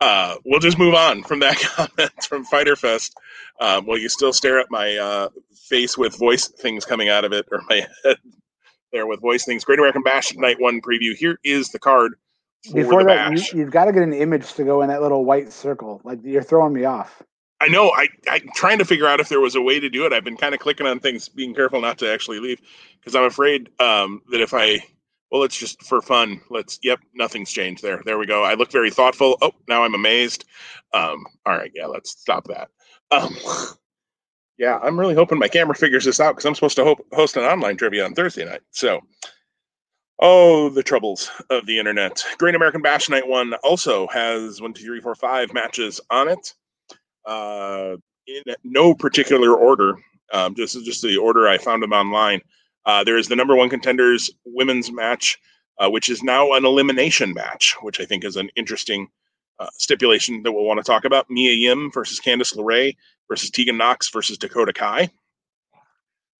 A: uh, we'll just move on from that comment from Fyter Fest. Um, well, you still stare at my uh, face with voice things coming out of it, or my head there with voice things. Great American Bash Night One preview. Here is the card.
B: Before that, you, have got to get an image to go in that little white circle. Like you're throwing me off.
A: I know. I I'm trying to figure out if there was a way to do it. I've been kind of clicking on things, being careful not to actually leave, because I'm afraid um, that if I well, it's just for fun. Let's. Yep, nothing's changed there. There we go. I look very thoughtful. Oh, now I'm amazed. Um, all right, yeah, let's stop that. Um, yeah, I'm really hoping my camera figures this out because I'm supposed to host an online trivia on Thursday night. So, oh, the troubles of the internet. Great American Bash Night One also has one, two, three, four, five matches on it. Uh, in no particular order. Um, just just the order I found them online. Uh, there is the number one contenders women's match, uh, which is now an elimination match, which I think is an interesting uh, stipulation that we'll want to talk about. Mia Yim versus Candice LeRae versus Tegan Nox versus Dakota Kai.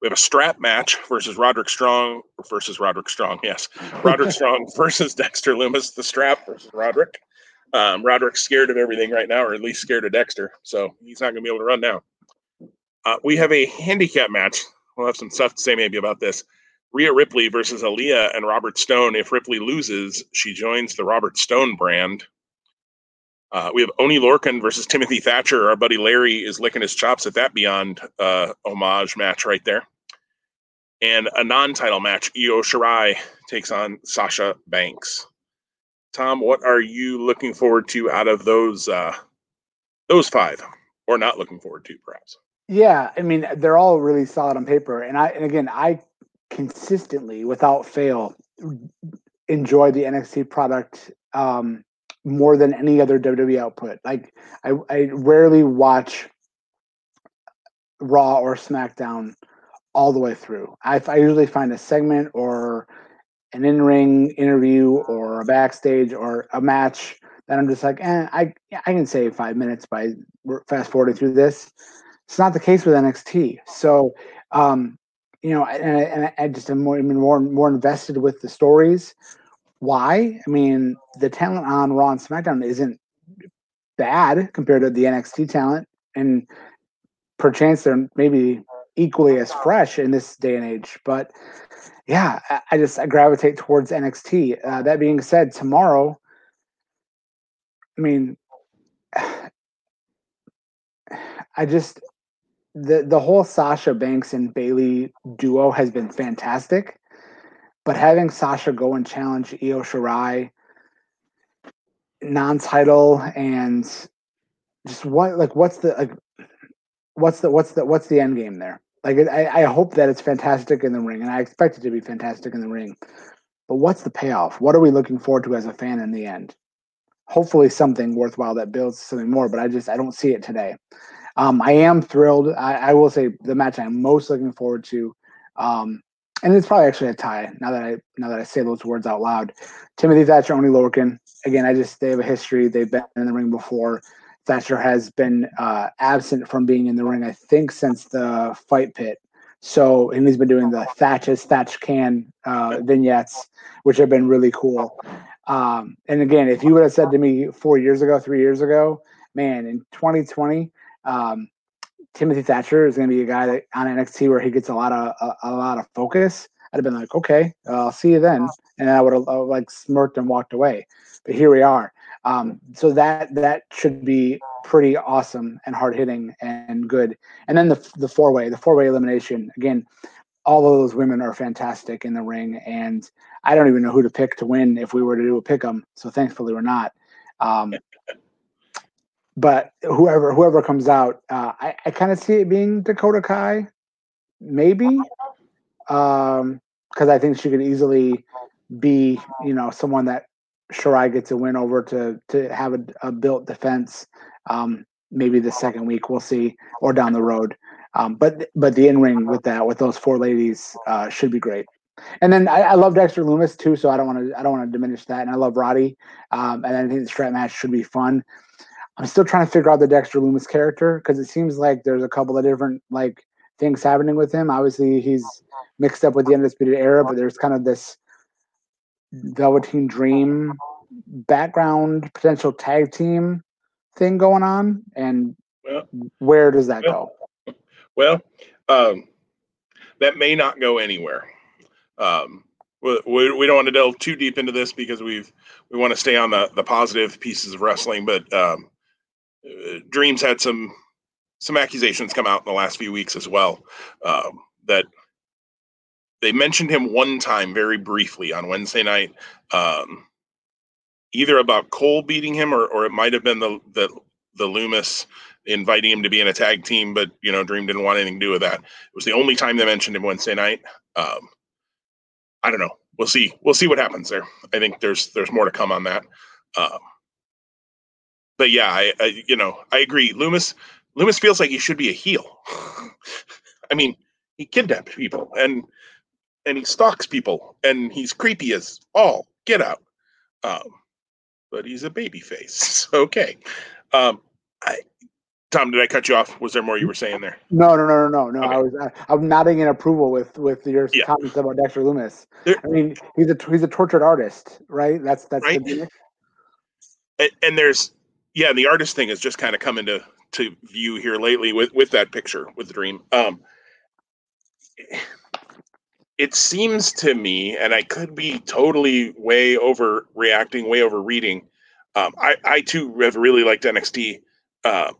A: We have a strap match versus Roderick Strong versus Roderick Strong. Yes, Roderick Strong versus Dexter Lumis. The strap versus Roderick. Um, Roderick's scared of everything right now, or at least scared of Dexter, so he's not going to be able to run now. Uh, we have a handicap match we'll have some stuff to say maybe about this. Rhea Ripley versus Aliyah and Robert Stone. If Ripley loses, she joins the Robert Stone brand. Uh, we have Oney Lorcan versus Timothy Thatcher. Our buddy Larry is licking his chops at that Beyond uh, homage match right there. And a non-title match, Io Shirai takes on Sasha Banks. Tom, what are you looking forward to out of those uh, those five, or not looking forward to, perhaps?
B: Yeah, I mean they're all really solid on paper, and I and again I consistently, without fail, enjoy the NXT product um, more than any other WWE output. Like I, I rarely watch Raw or SmackDown all the way through. I, I usually find a segment or an in-ring interview or a backstage or a match that I'm just like, eh, I I can save five minutes by fast forwarding through this. It's not the case with NXT. So, um, you know, and, and I just am more, more, more invested with the stories. Why? I mean, the talent on Raw and SmackDown isn't bad compared to the NXT talent, and perchance they're maybe equally as fresh in this day and age. But yeah, I, I just I gravitate towards NXT. Uh, that being said, tomorrow, I mean, I just the the whole Sasha Banks and Bayley duo has been fantastic, but having Sasha go and challenge Io Shirai non-title and just what like what's the like what's the what's the what's the end game there? Like I, I hope that it's fantastic in the ring, and I expect it to be fantastic in the ring. But what's the payoff? What are we looking forward to as a fan in the end? Hopefully, something worthwhile that builds something more. But I just I don't see it today. Um, I am thrilled. I, I, will say the match I'm most looking forward to, um, and it's probably actually a tie. Now that I now that I say those words out loud, Timothy Thatcher, Oney Lorcan. Again, I just they have a history. They've been in the ring before. Thatcher has been uh, absent from being in the ring, I think, since the fight pit. So, and he's been doing the Thatch as Thatch can uh, vignettes, which have been really cool. Um, and again, if you would have said to me four years ago, three years ago, man, in 2020, um, Timothy Thatcher is going to be a guy that on NXT where he gets a lot of a, a lot of focus, I'd have been like, okay, uh, I'll see you then, and I would have like smirked and walked away. But here we are. Um, so that that should be pretty awesome and hard hitting and good. And then the the four way, the four way elimination again. All of those women are fantastic in the ring, and I don't even know who to pick to win if we were to do a pick 'em. So thankfully we're not. Um, but whoever whoever comes out, uh, I, I kind of see it being Dakota Kai, maybe, because um, I think she could easily be you know someone that Shirai gets a win over to to have a, a built defense. Um, maybe the second week we'll see, or down the road. Um, but but the in ring with that with those four ladies uh, should be great. And then I, I, love Dexter Lumis too, so I don't want to I don't want to diminish that. And I love Roddy, um, and I think the strap match should be fun. I'm still trying to figure out the Dexter Lumis character because it seems like there's a couple of different like things happening with him. Obviously, he's mixed up with the Undisputed Era, but there's kind of this Velveteen Dream background potential tag team thing going on, and well, where does that
A: well, go? Well, um, that may not go anywhere. Um, we, we don't want to delve too deep into this because we've we want to stay on the the positive pieces of wrestling, but um, uh, Dreams had some some accusations come out in the last few weeks as well um, that they mentioned him one time very briefly on Wednesday night, um, either about Cole beating him or or it might have been the the the Lumis inviting him to be in a tag team, but you know Dream didn't want anything to do with that. It was the only time they mentioned him Wednesday night. Um, I don't know. We'll see. We'll see what happens there. I think there's there's more to come on that. Um, but yeah, I, I, you know I agree. Lumis Lumis feels like he should be a heel. I mean, he kidnaps people and and he stalks people and he's creepy as all get out. Um, but he's a baby face. okay. Um, I, Tom, did I cut you off? Was there more you were saying there?
B: No, no, no, no, no. Okay. I was I, am nodding in approval with with your yeah. comments about Dexter Lumis. There, I mean, he's a he's a tortured artist, right? That's that's right.
A: The and, and there's yeah, the artist thing has just kind of come into to view here lately with with that picture with the dream. Um, it seems to me, and I could be totally way overreacting, way over reading. Um, I I too have really liked NXT. Uh,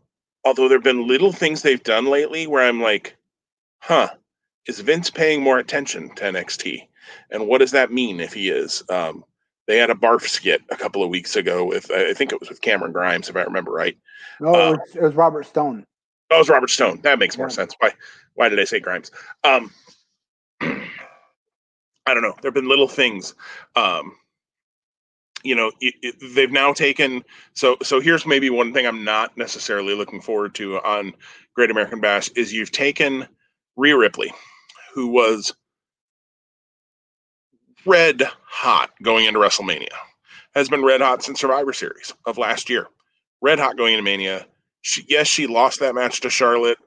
A: although there have been little things they've done lately where I'm like, huh, is Vince paying more attention to NXT? And what does that mean if he is? Um, they had a barf skit a couple of weeks ago with I think it was with Cameron Grimes if I remember right.
B: No, it, was, it, was, Robert Stone.
A: Oh, it was Robert Stone. That makes more sense. Why why did I say Grimes? Um, I don't know. There've been little things. Um, you know, it, it, they've now taken. So so here's maybe one thing I'm not necessarily looking forward to on Great American Bash is you've taken Rhea Ripley, who was red hot going into WrestleMania. Has been red hot since Survivor Series of last year. Red hot going into Mania. She, yes, she lost that match to Charlotte.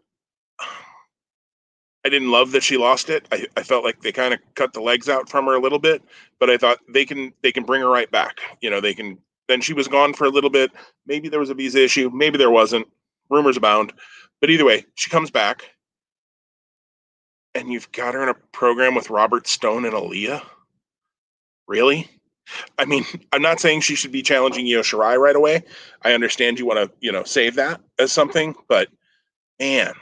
A: I didn't love that she lost it. I, I felt like they kind of cut the legs out from her a little bit, but I thought they can they can bring her right back. You know, they can. Then she was gone for a little bit. Maybe there was a visa issue. Maybe there wasn't. Rumors abound. But either way, she comes back, and you've got her in a program with Robert Stone and Aliyah. Really? I mean, I'm not saying she should be challenging Io Shirai right away. I understand you want to, you know, save that as something, but man,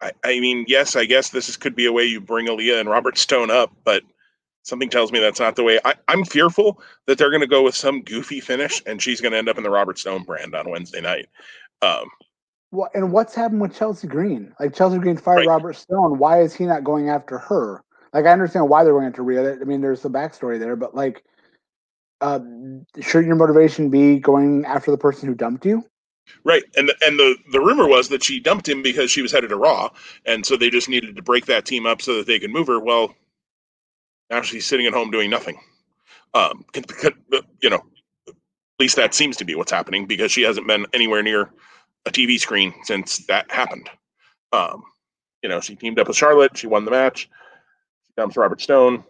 A: I, I mean, yes, I guess this is, could be a way you bring Aliyah and Robert Stone up, but something tells me that's not the way. I, am fearful that they're going to go with some goofy finish, and she's going to end up in the Robert Stone brand on Wednesday night. Um,
B: well, and what's happened with Chelsea Green? Like Chelsea Green fired right. Robert Stone. Why is he not going after her? Like I understand why they're going after Rhea. I mean, there's the backstory there, but like, uh, shouldn't your motivation be going after the person who dumped you?
A: Right, and the, and the the rumor was that she dumped him because she was headed to Raw, and so they just needed to break that team up so that they could move her. Well, now she's sitting at home doing nothing. Um, because you know, at least that seems to be what's happening because she hasn't been anywhere near a TV screen since that happened. Um, you know, she teamed up with Charlotte. She won the match dumps Robert Stone,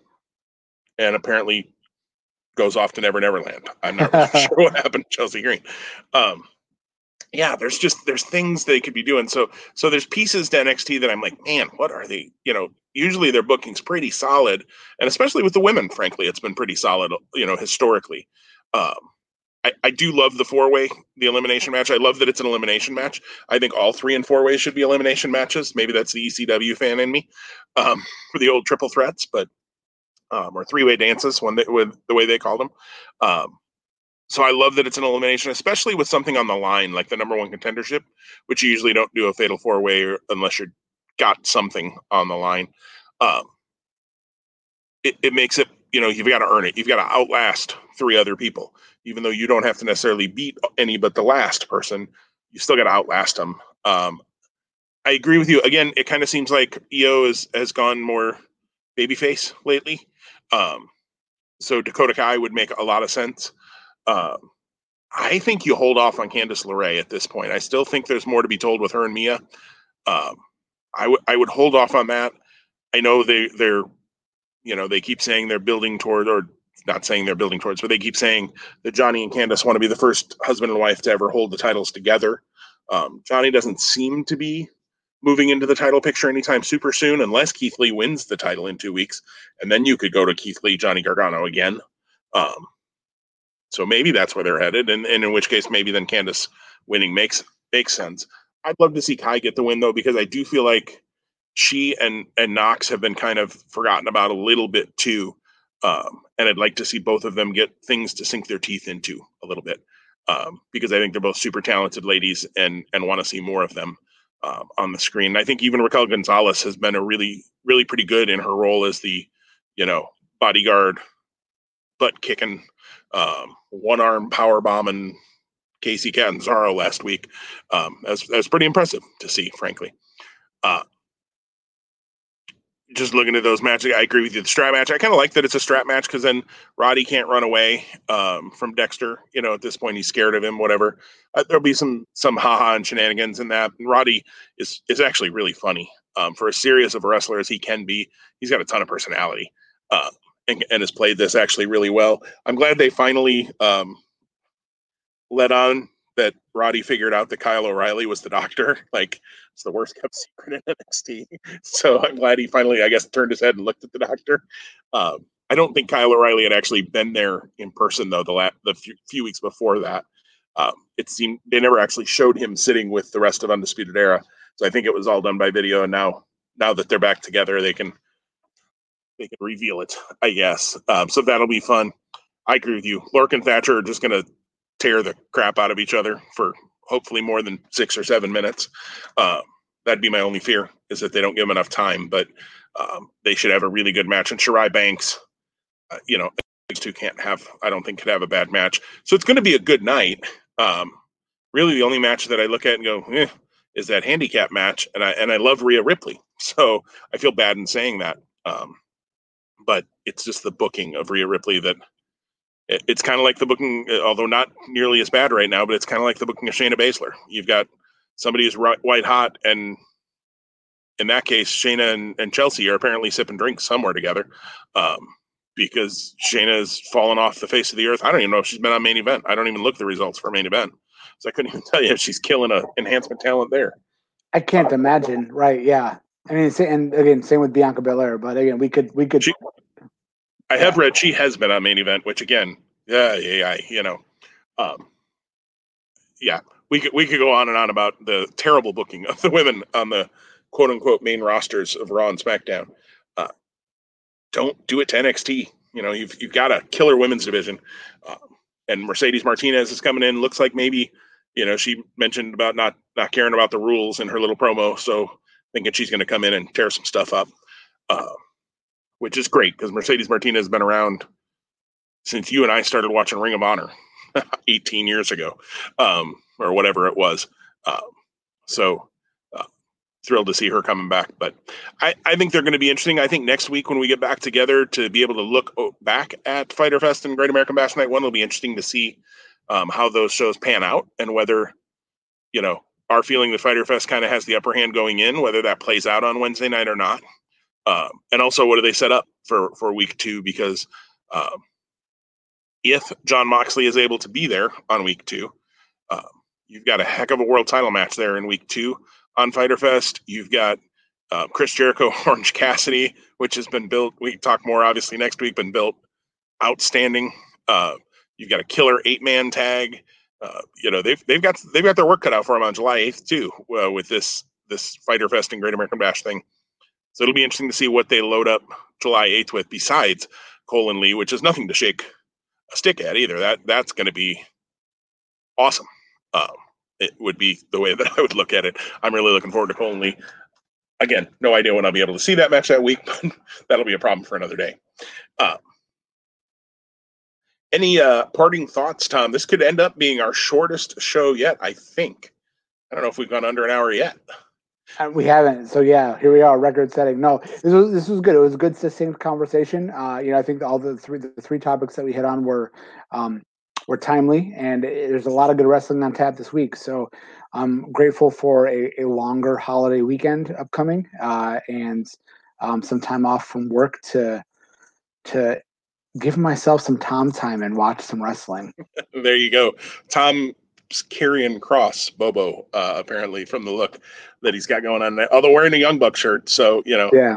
A: and apparently goes off to Never Never Land. I'm not really sure what happened to Chelsea Green. Um, yeah, there's just there's things they could be doing. So so there's pieces to NXT that I'm like, man, what are they? You know, usually their booking's pretty solid, and especially with the women, frankly, it's been pretty solid. You know, historically. Um, I, I do love the four way, the elimination match. I love that it's an elimination match. I think all three and four ways should be elimination matches. Maybe that's the ECW fan in me um, for the old triple threats, but um, or three way dances when they, with the way they called them. Um, so I love that it's an elimination, especially with something on the line like the number one contendership, which you usually don't do a fatal four way unless you're got something on the line. Um, it, it makes it you know you've got to earn it. You've got to outlast three other people, even though you don't have to necessarily beat any but the last person. You still got to outlast them. Um, I agree with you. Again, it kind of seems like Io is, has gone more babyface lately. Um, so Dakota Kai would make a lot of sense. Um, I think you hold off on Candice LeRae at this point. I still think there's more to be told with her and Mia. Um, I would I would hold off on that. I know they they're you know they keep saying they're building toward or not saying they're building towards, but they keep saying that Johnny and Candice want to be the first husband and wife to ever hold the titles together. Um, Johnny doesn't seem to be moving into the title picture anytime super soon, unless Keith Lee wins the title in two weeks, and then you could go to Keith Lee, Johnny Gargano again. Um, so maybe that's where they're headed, and, and in which case maybe then Candice winning makes makes sense. I'd love to see Kai get the win though, because I do feel like she and and Nox have been kind of forgotten about a little bit too. Um, and I'd like to see both of them get things to sink their teeth into a little bit um, because I think they're both super talented ladies and and want to see more of them um, on the screen. I think even Raquel Gonzalez has been a really really pretty good in her role as the you know bodyguard, butt kicking, um, one arm power bombing Kacy Catanzaro last week. Um, that's that's pretty impressive to see, frankly. Uh, just looking at those matches, I agree with you. The strap match, I kind of like that it's a strap match because then Roddy can't run away um, from Dexter. You know, at this point, he's scared of him. Whatever. Uh, there'll be some some haha and shenanigans in that. And Roddy is is actually really funny um, for as serious of a wrestler as he can be. He's got a ton of personality uh, and, and, has played this actually really well. I'm glad they finally um, let on Roddy figured out that Kyle O'Reilly was the doctor. Like it's the worst kept secret in NXT. So I'm glad he finally, I guess, turned his head and looked at the doctor. Um, I don't think Kyle O'Reilly had actually been there in person though. The last the few, few weeks before that, um, it seemed they never actually showed him sitting with the rest of Undisputed Era. So I think it was all done by video. And now now that they're back together, they can they can reveal it. I guess. Um, so that'll be fun. I agree with you. Lorcan and Thatcher are just going to tear the crap out of each other for hopefully more than six or seven minutes. Uh, that'd be my only fear is that they don't give them enough time, but um, they should have a really good match. And Shirai Banks, uh, you know, these two can't have, I don't think, could have a bad match. So it's going to be a good night. Um, really, the only match that I look at and go, eh, is that handicap match, and I and I love Rhea Ripley, so I feel bad in saying that. Um, but it's just the booking of Rhea Ripley that it's kind of like the booking, uh, although not nearly as bad right now, but it's kind of like the booking of Shayna Baszler. You've got somebody who's white hot, and in that case, Shayna and, and Chelsea are apparently sipping drinks somewhere together um, because Shayna has fallen off the face of the earth. I don't even know if she's been on main event. I don't even look the results for main event, so I couldn't even tell you if she's killing a enhancement talent there.
B: I can't imagine. Right? Yeah. I mean, and again, same with Bianca Belair, but again, we could we could.
A: She, I have read she has been on main event, which again, yeah, yeah, yeah you know, um, yeah, we could we could go on and on about the terrible booking of the women on the quote unquote main rosters of Raw and SmackDown. Uh, don't do it to NXT. You know, you've you've got a killer women's division, uh, and Mercedes Martinez is coming in. Looks like maybe you know she mentioned about not not caring about the rules in her little promo, so thinking she's going to come in and tear some stuff up. Uh, which is great because Mercedes Martinez has been around since you and I started watching Ring of Honor 18 years ago, um, or whatever it was. Um, so uh, thrilled to see her coming back. But I, I think they're going to be interesting. I think next week when we get back together to be able to look back at Fyter Fest and Great American Bash Night One, it'll be interesting to see um, how those shows pan out and whether you know our feeling that Fyter Fest kind of has the upper hand going in, whether that plays out on Wednesday night or not. Um, and also, what do they set up for for week two? Because um, if Jon Moxley is able to be there on week two, um, You've got a heck of a world title match there in week two on Fyter Fest. You've got uh, Chris Jericho, Orange Cassidy, which has been built. We talk more obviously next week. Been built outstanding. Uh, you've got a killer eight man tag. Uh, you know they've they've got they've got their work cut out for them on July eighth too uh, with this this Fyter Fest and Great American Bash thing. So it'll be interesting to see what they load up July eighth with besides Cole and Lee, which is nothing to shake a stick at either. That that's going to be awesome. Um, it would be the way that I would look at it. I'm really looking forward to Cole and Lee. Again, no idea when I'll be able to see that match that week, but that'll be a problem for another day. Uh, any uh, parting thoughts, Tom? This could end up being our shortest show yet, I think. I don't know if we've gone under an hour yet.
B: And we haven't. So yeah, here we are, record setting. No, this was this was good. It was a good succinct conversation. Uh, you know, I think all the three the three topics that we hit on were um, were timely, and there's a lot of good wrestling on tap this week. So I'm grateful for a, a longer holiday weekend upcoming, uh, and um, some time off from work to to give myself some Tom time and watch some wrestling.
A: there you go. Tom Karrion Kross Bobo, uh, apparently from the look that he's got going on. There. Although wearing a Young Buck shirt, so you know,
B: yeah,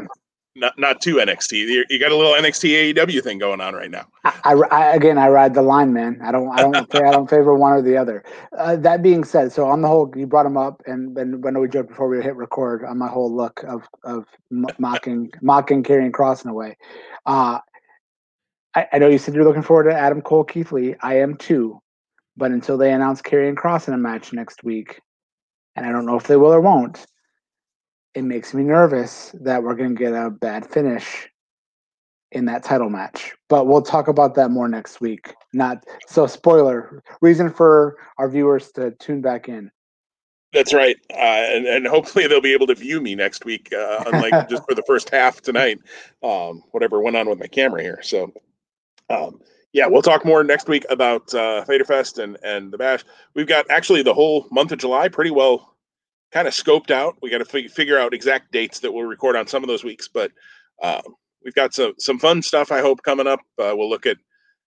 A: not not too NXT. You got a little NXT AEW thing going on right now.
B: I, I again, I ride the line, man. I don't, I don't, I don't favor one or the other. Uh, that being said, so on the whole, you brought him up, and and when we joked before we hit record on my whole look of of mocking mocking Karrion Kross in a way. Uh, I, I know you said you're looking forward to Adam Cole Keith Lee. I am too, but until they announce Karrion Kross in a match next week, and I don't know if they will or won't, it makes me nervous that we're going to get a bad finish in that title match. But we'll talk about that more next week. Not so spoiler reason for our viewers to tune back in.
A: That's right, uh, and and hopefully they'll be able to view me next week, uh, unlike just for the first half tonight. Um, whatever went on with my camera here, so um, yeah, we'll talk more next week about uh, Fyter Fest and and the Bash. We've got actually the whole month of July pretty well kind of scoped out. We got to fig- figure out exact dates that we'll record on some of those weeks, but uh, we've got some some fun stuff. I hope coming up. Uh, we'll look at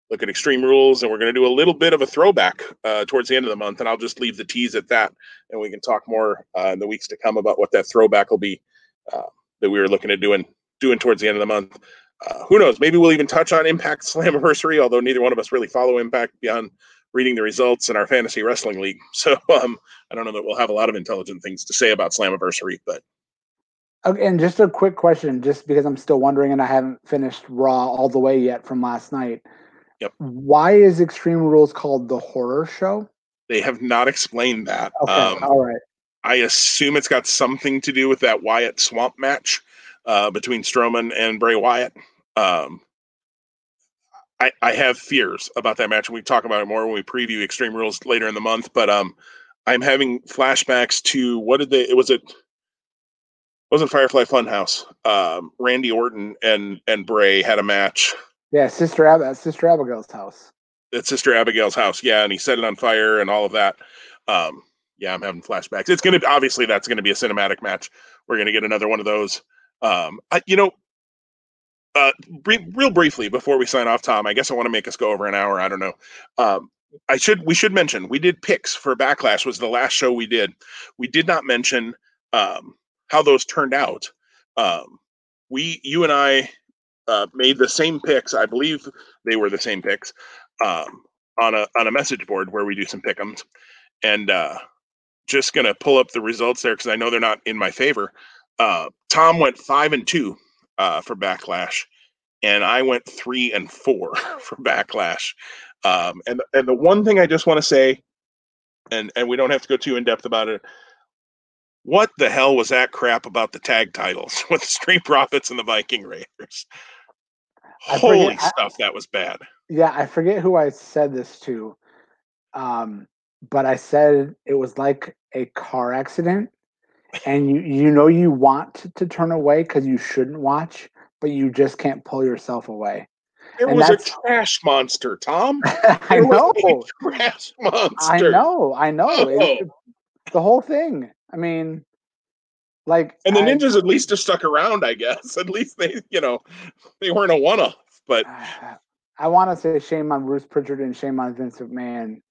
A: look at Extreme Rules, and we're going to do a little bit of a throwback uh, towards the end of the month. And I'll just leave the tease at that, and we can talk more uh, in the weeks to come about what that throwback will be uh, that we were looking at doing doing towards the end of the month uh, who knows? Maybe we'll even touch on Impact Slammiversary, although neither one of us really follow Impact beyond reading the results in our fantasy wrestling league. So um, I don't know that we'll have a lot of intelligent things to say about Slammiversary, but.
B: Okay, and just a quick question, just because I'm still wondering and I haven't finished Raw all the way yet from last night.
A: Yep.
B: Why is Extreme Rules called the Horror Show?
A: They have not explained that.
B: Okay, um, all right.
A: I assume it's got something to do with that Wyatt Swamp match uh, between Strowman and Bray Wyatt. Um, I, I have fears about that match, and we talk about it more when we preview Extreme Rules later in the month. But um, I'm having flashbacks to what did they? It was it wasn't Firefly Funhouse. Um, Randy Orton and and Bray had a match.
B: Yeah, Sister Ab- Sister Abigail's house.
A: At Sister Abigail's house, yeah, and he set it on fire and all of that. Um, yeah, I'm having flashbacks. It's gonna obviously that's gonna be a cinematic match. We're gonna get another one of those. Um, I, you know, uh, real briefly before we sign off, Tom, I guess I want to make us go over an hour. I don't know. Um, I should we should mention we did picks for Backlash was the last show we did. We did not mention um, how those turned out. Um, we you and I uh, made the same picks. I believe they were the same picks um, on a on a message board where we do some pickums, and uh, just gonna pull up the results there because I know they're not in my favor. Uh, Tom went five and two uh, for Backlash, and I went three and four for Backlash. Um, and and the one thing I just want to say, and and we don't have to go too in depth about it. What the hell was that crap about the tag titles with the Street Profits and the Viking Raiders? Holy forget, stuff, I, that was bad.
B: Yeah, I forget who I said this to, um, but I said it was like a car accident and you you know you want to turn away because you shouldn't watch, but you just can't pull yourself away.
A: It and was a trash monster, Tom.
B: I know.
A: trash monster.
B: I know. I know. Oh. It, the whole thing. I mean, like.
A: And the I, ninjas at least have stuck around, I guess. At least they, you know, they weren't a one-off. But ah,
B: I want to say shame on Bruce Pritchard and shame on Vince McMahon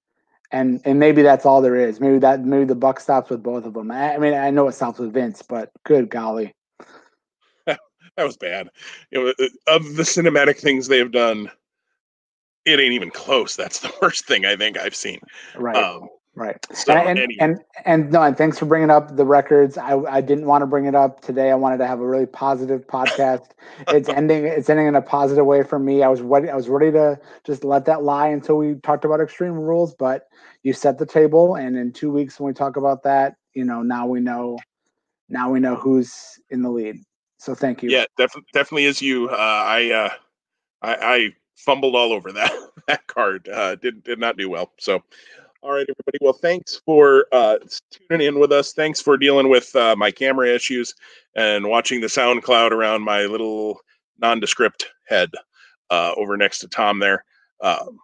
B: and and maybe that's all there is. Maybe that maybe the buck stops with both of them. I, I mean, I know it stops with Vince, but good golly,
A: that was bad. Know, uh, of the cinematic things they have done, it ain't even close. That's the worst thing I think I've seen.
B: right?
A: Um,
B: Right.
A: so
B: and, and, and and no, and thanks for bringing up the records. I I didn't want to bring it up today. I wanted to have a really positive podcast. it's ending. It's ending in a positive way for me. I was ready. I was ready to just let that lie until we talked about extreme rules. But you set the table, and in two weeks when we talk about that, you know, now we know, now we know who's in the lead. So thank you.
A: yeah, def- definitely is you. Uh, I, uh, I I fumbled all over that that card. Uh, did did not do well. So, all right, everybody. Well, thanks for uh, tuning in with us. Thanks for dealing with uh, my camera issues and watching the sound cloud around my little nondescript head uh, over next to Tom there. Um,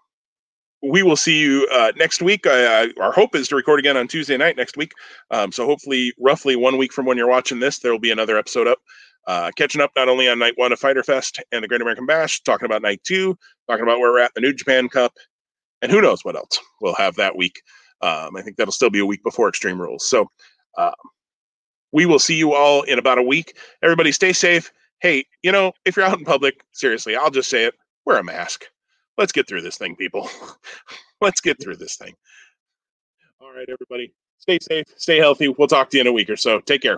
A: we will see you uh, next week. I, I, our hope is to record again on Tuesday night next week. Um, so hopefully, roughly one week from when you're watching this, there will be another episode up. Uh, catching up not only on night one of Fyter Fest and the Great American Bash, talking about night two, talking about where we're at the New Japan Cup, and who knows what else we'll have that week. Um, I think that'll still be a week before Extreme Rules. So um, we will see you all in about a week. Everybody stay safe. Hey, you know, if you're out in public, seriously, I'll just say it wear a mask. Let's get through this thing, people. Let's get through this thing. All right, everybody. Stay safe, stay healthy. We'll talk to you in a week or so. Take care.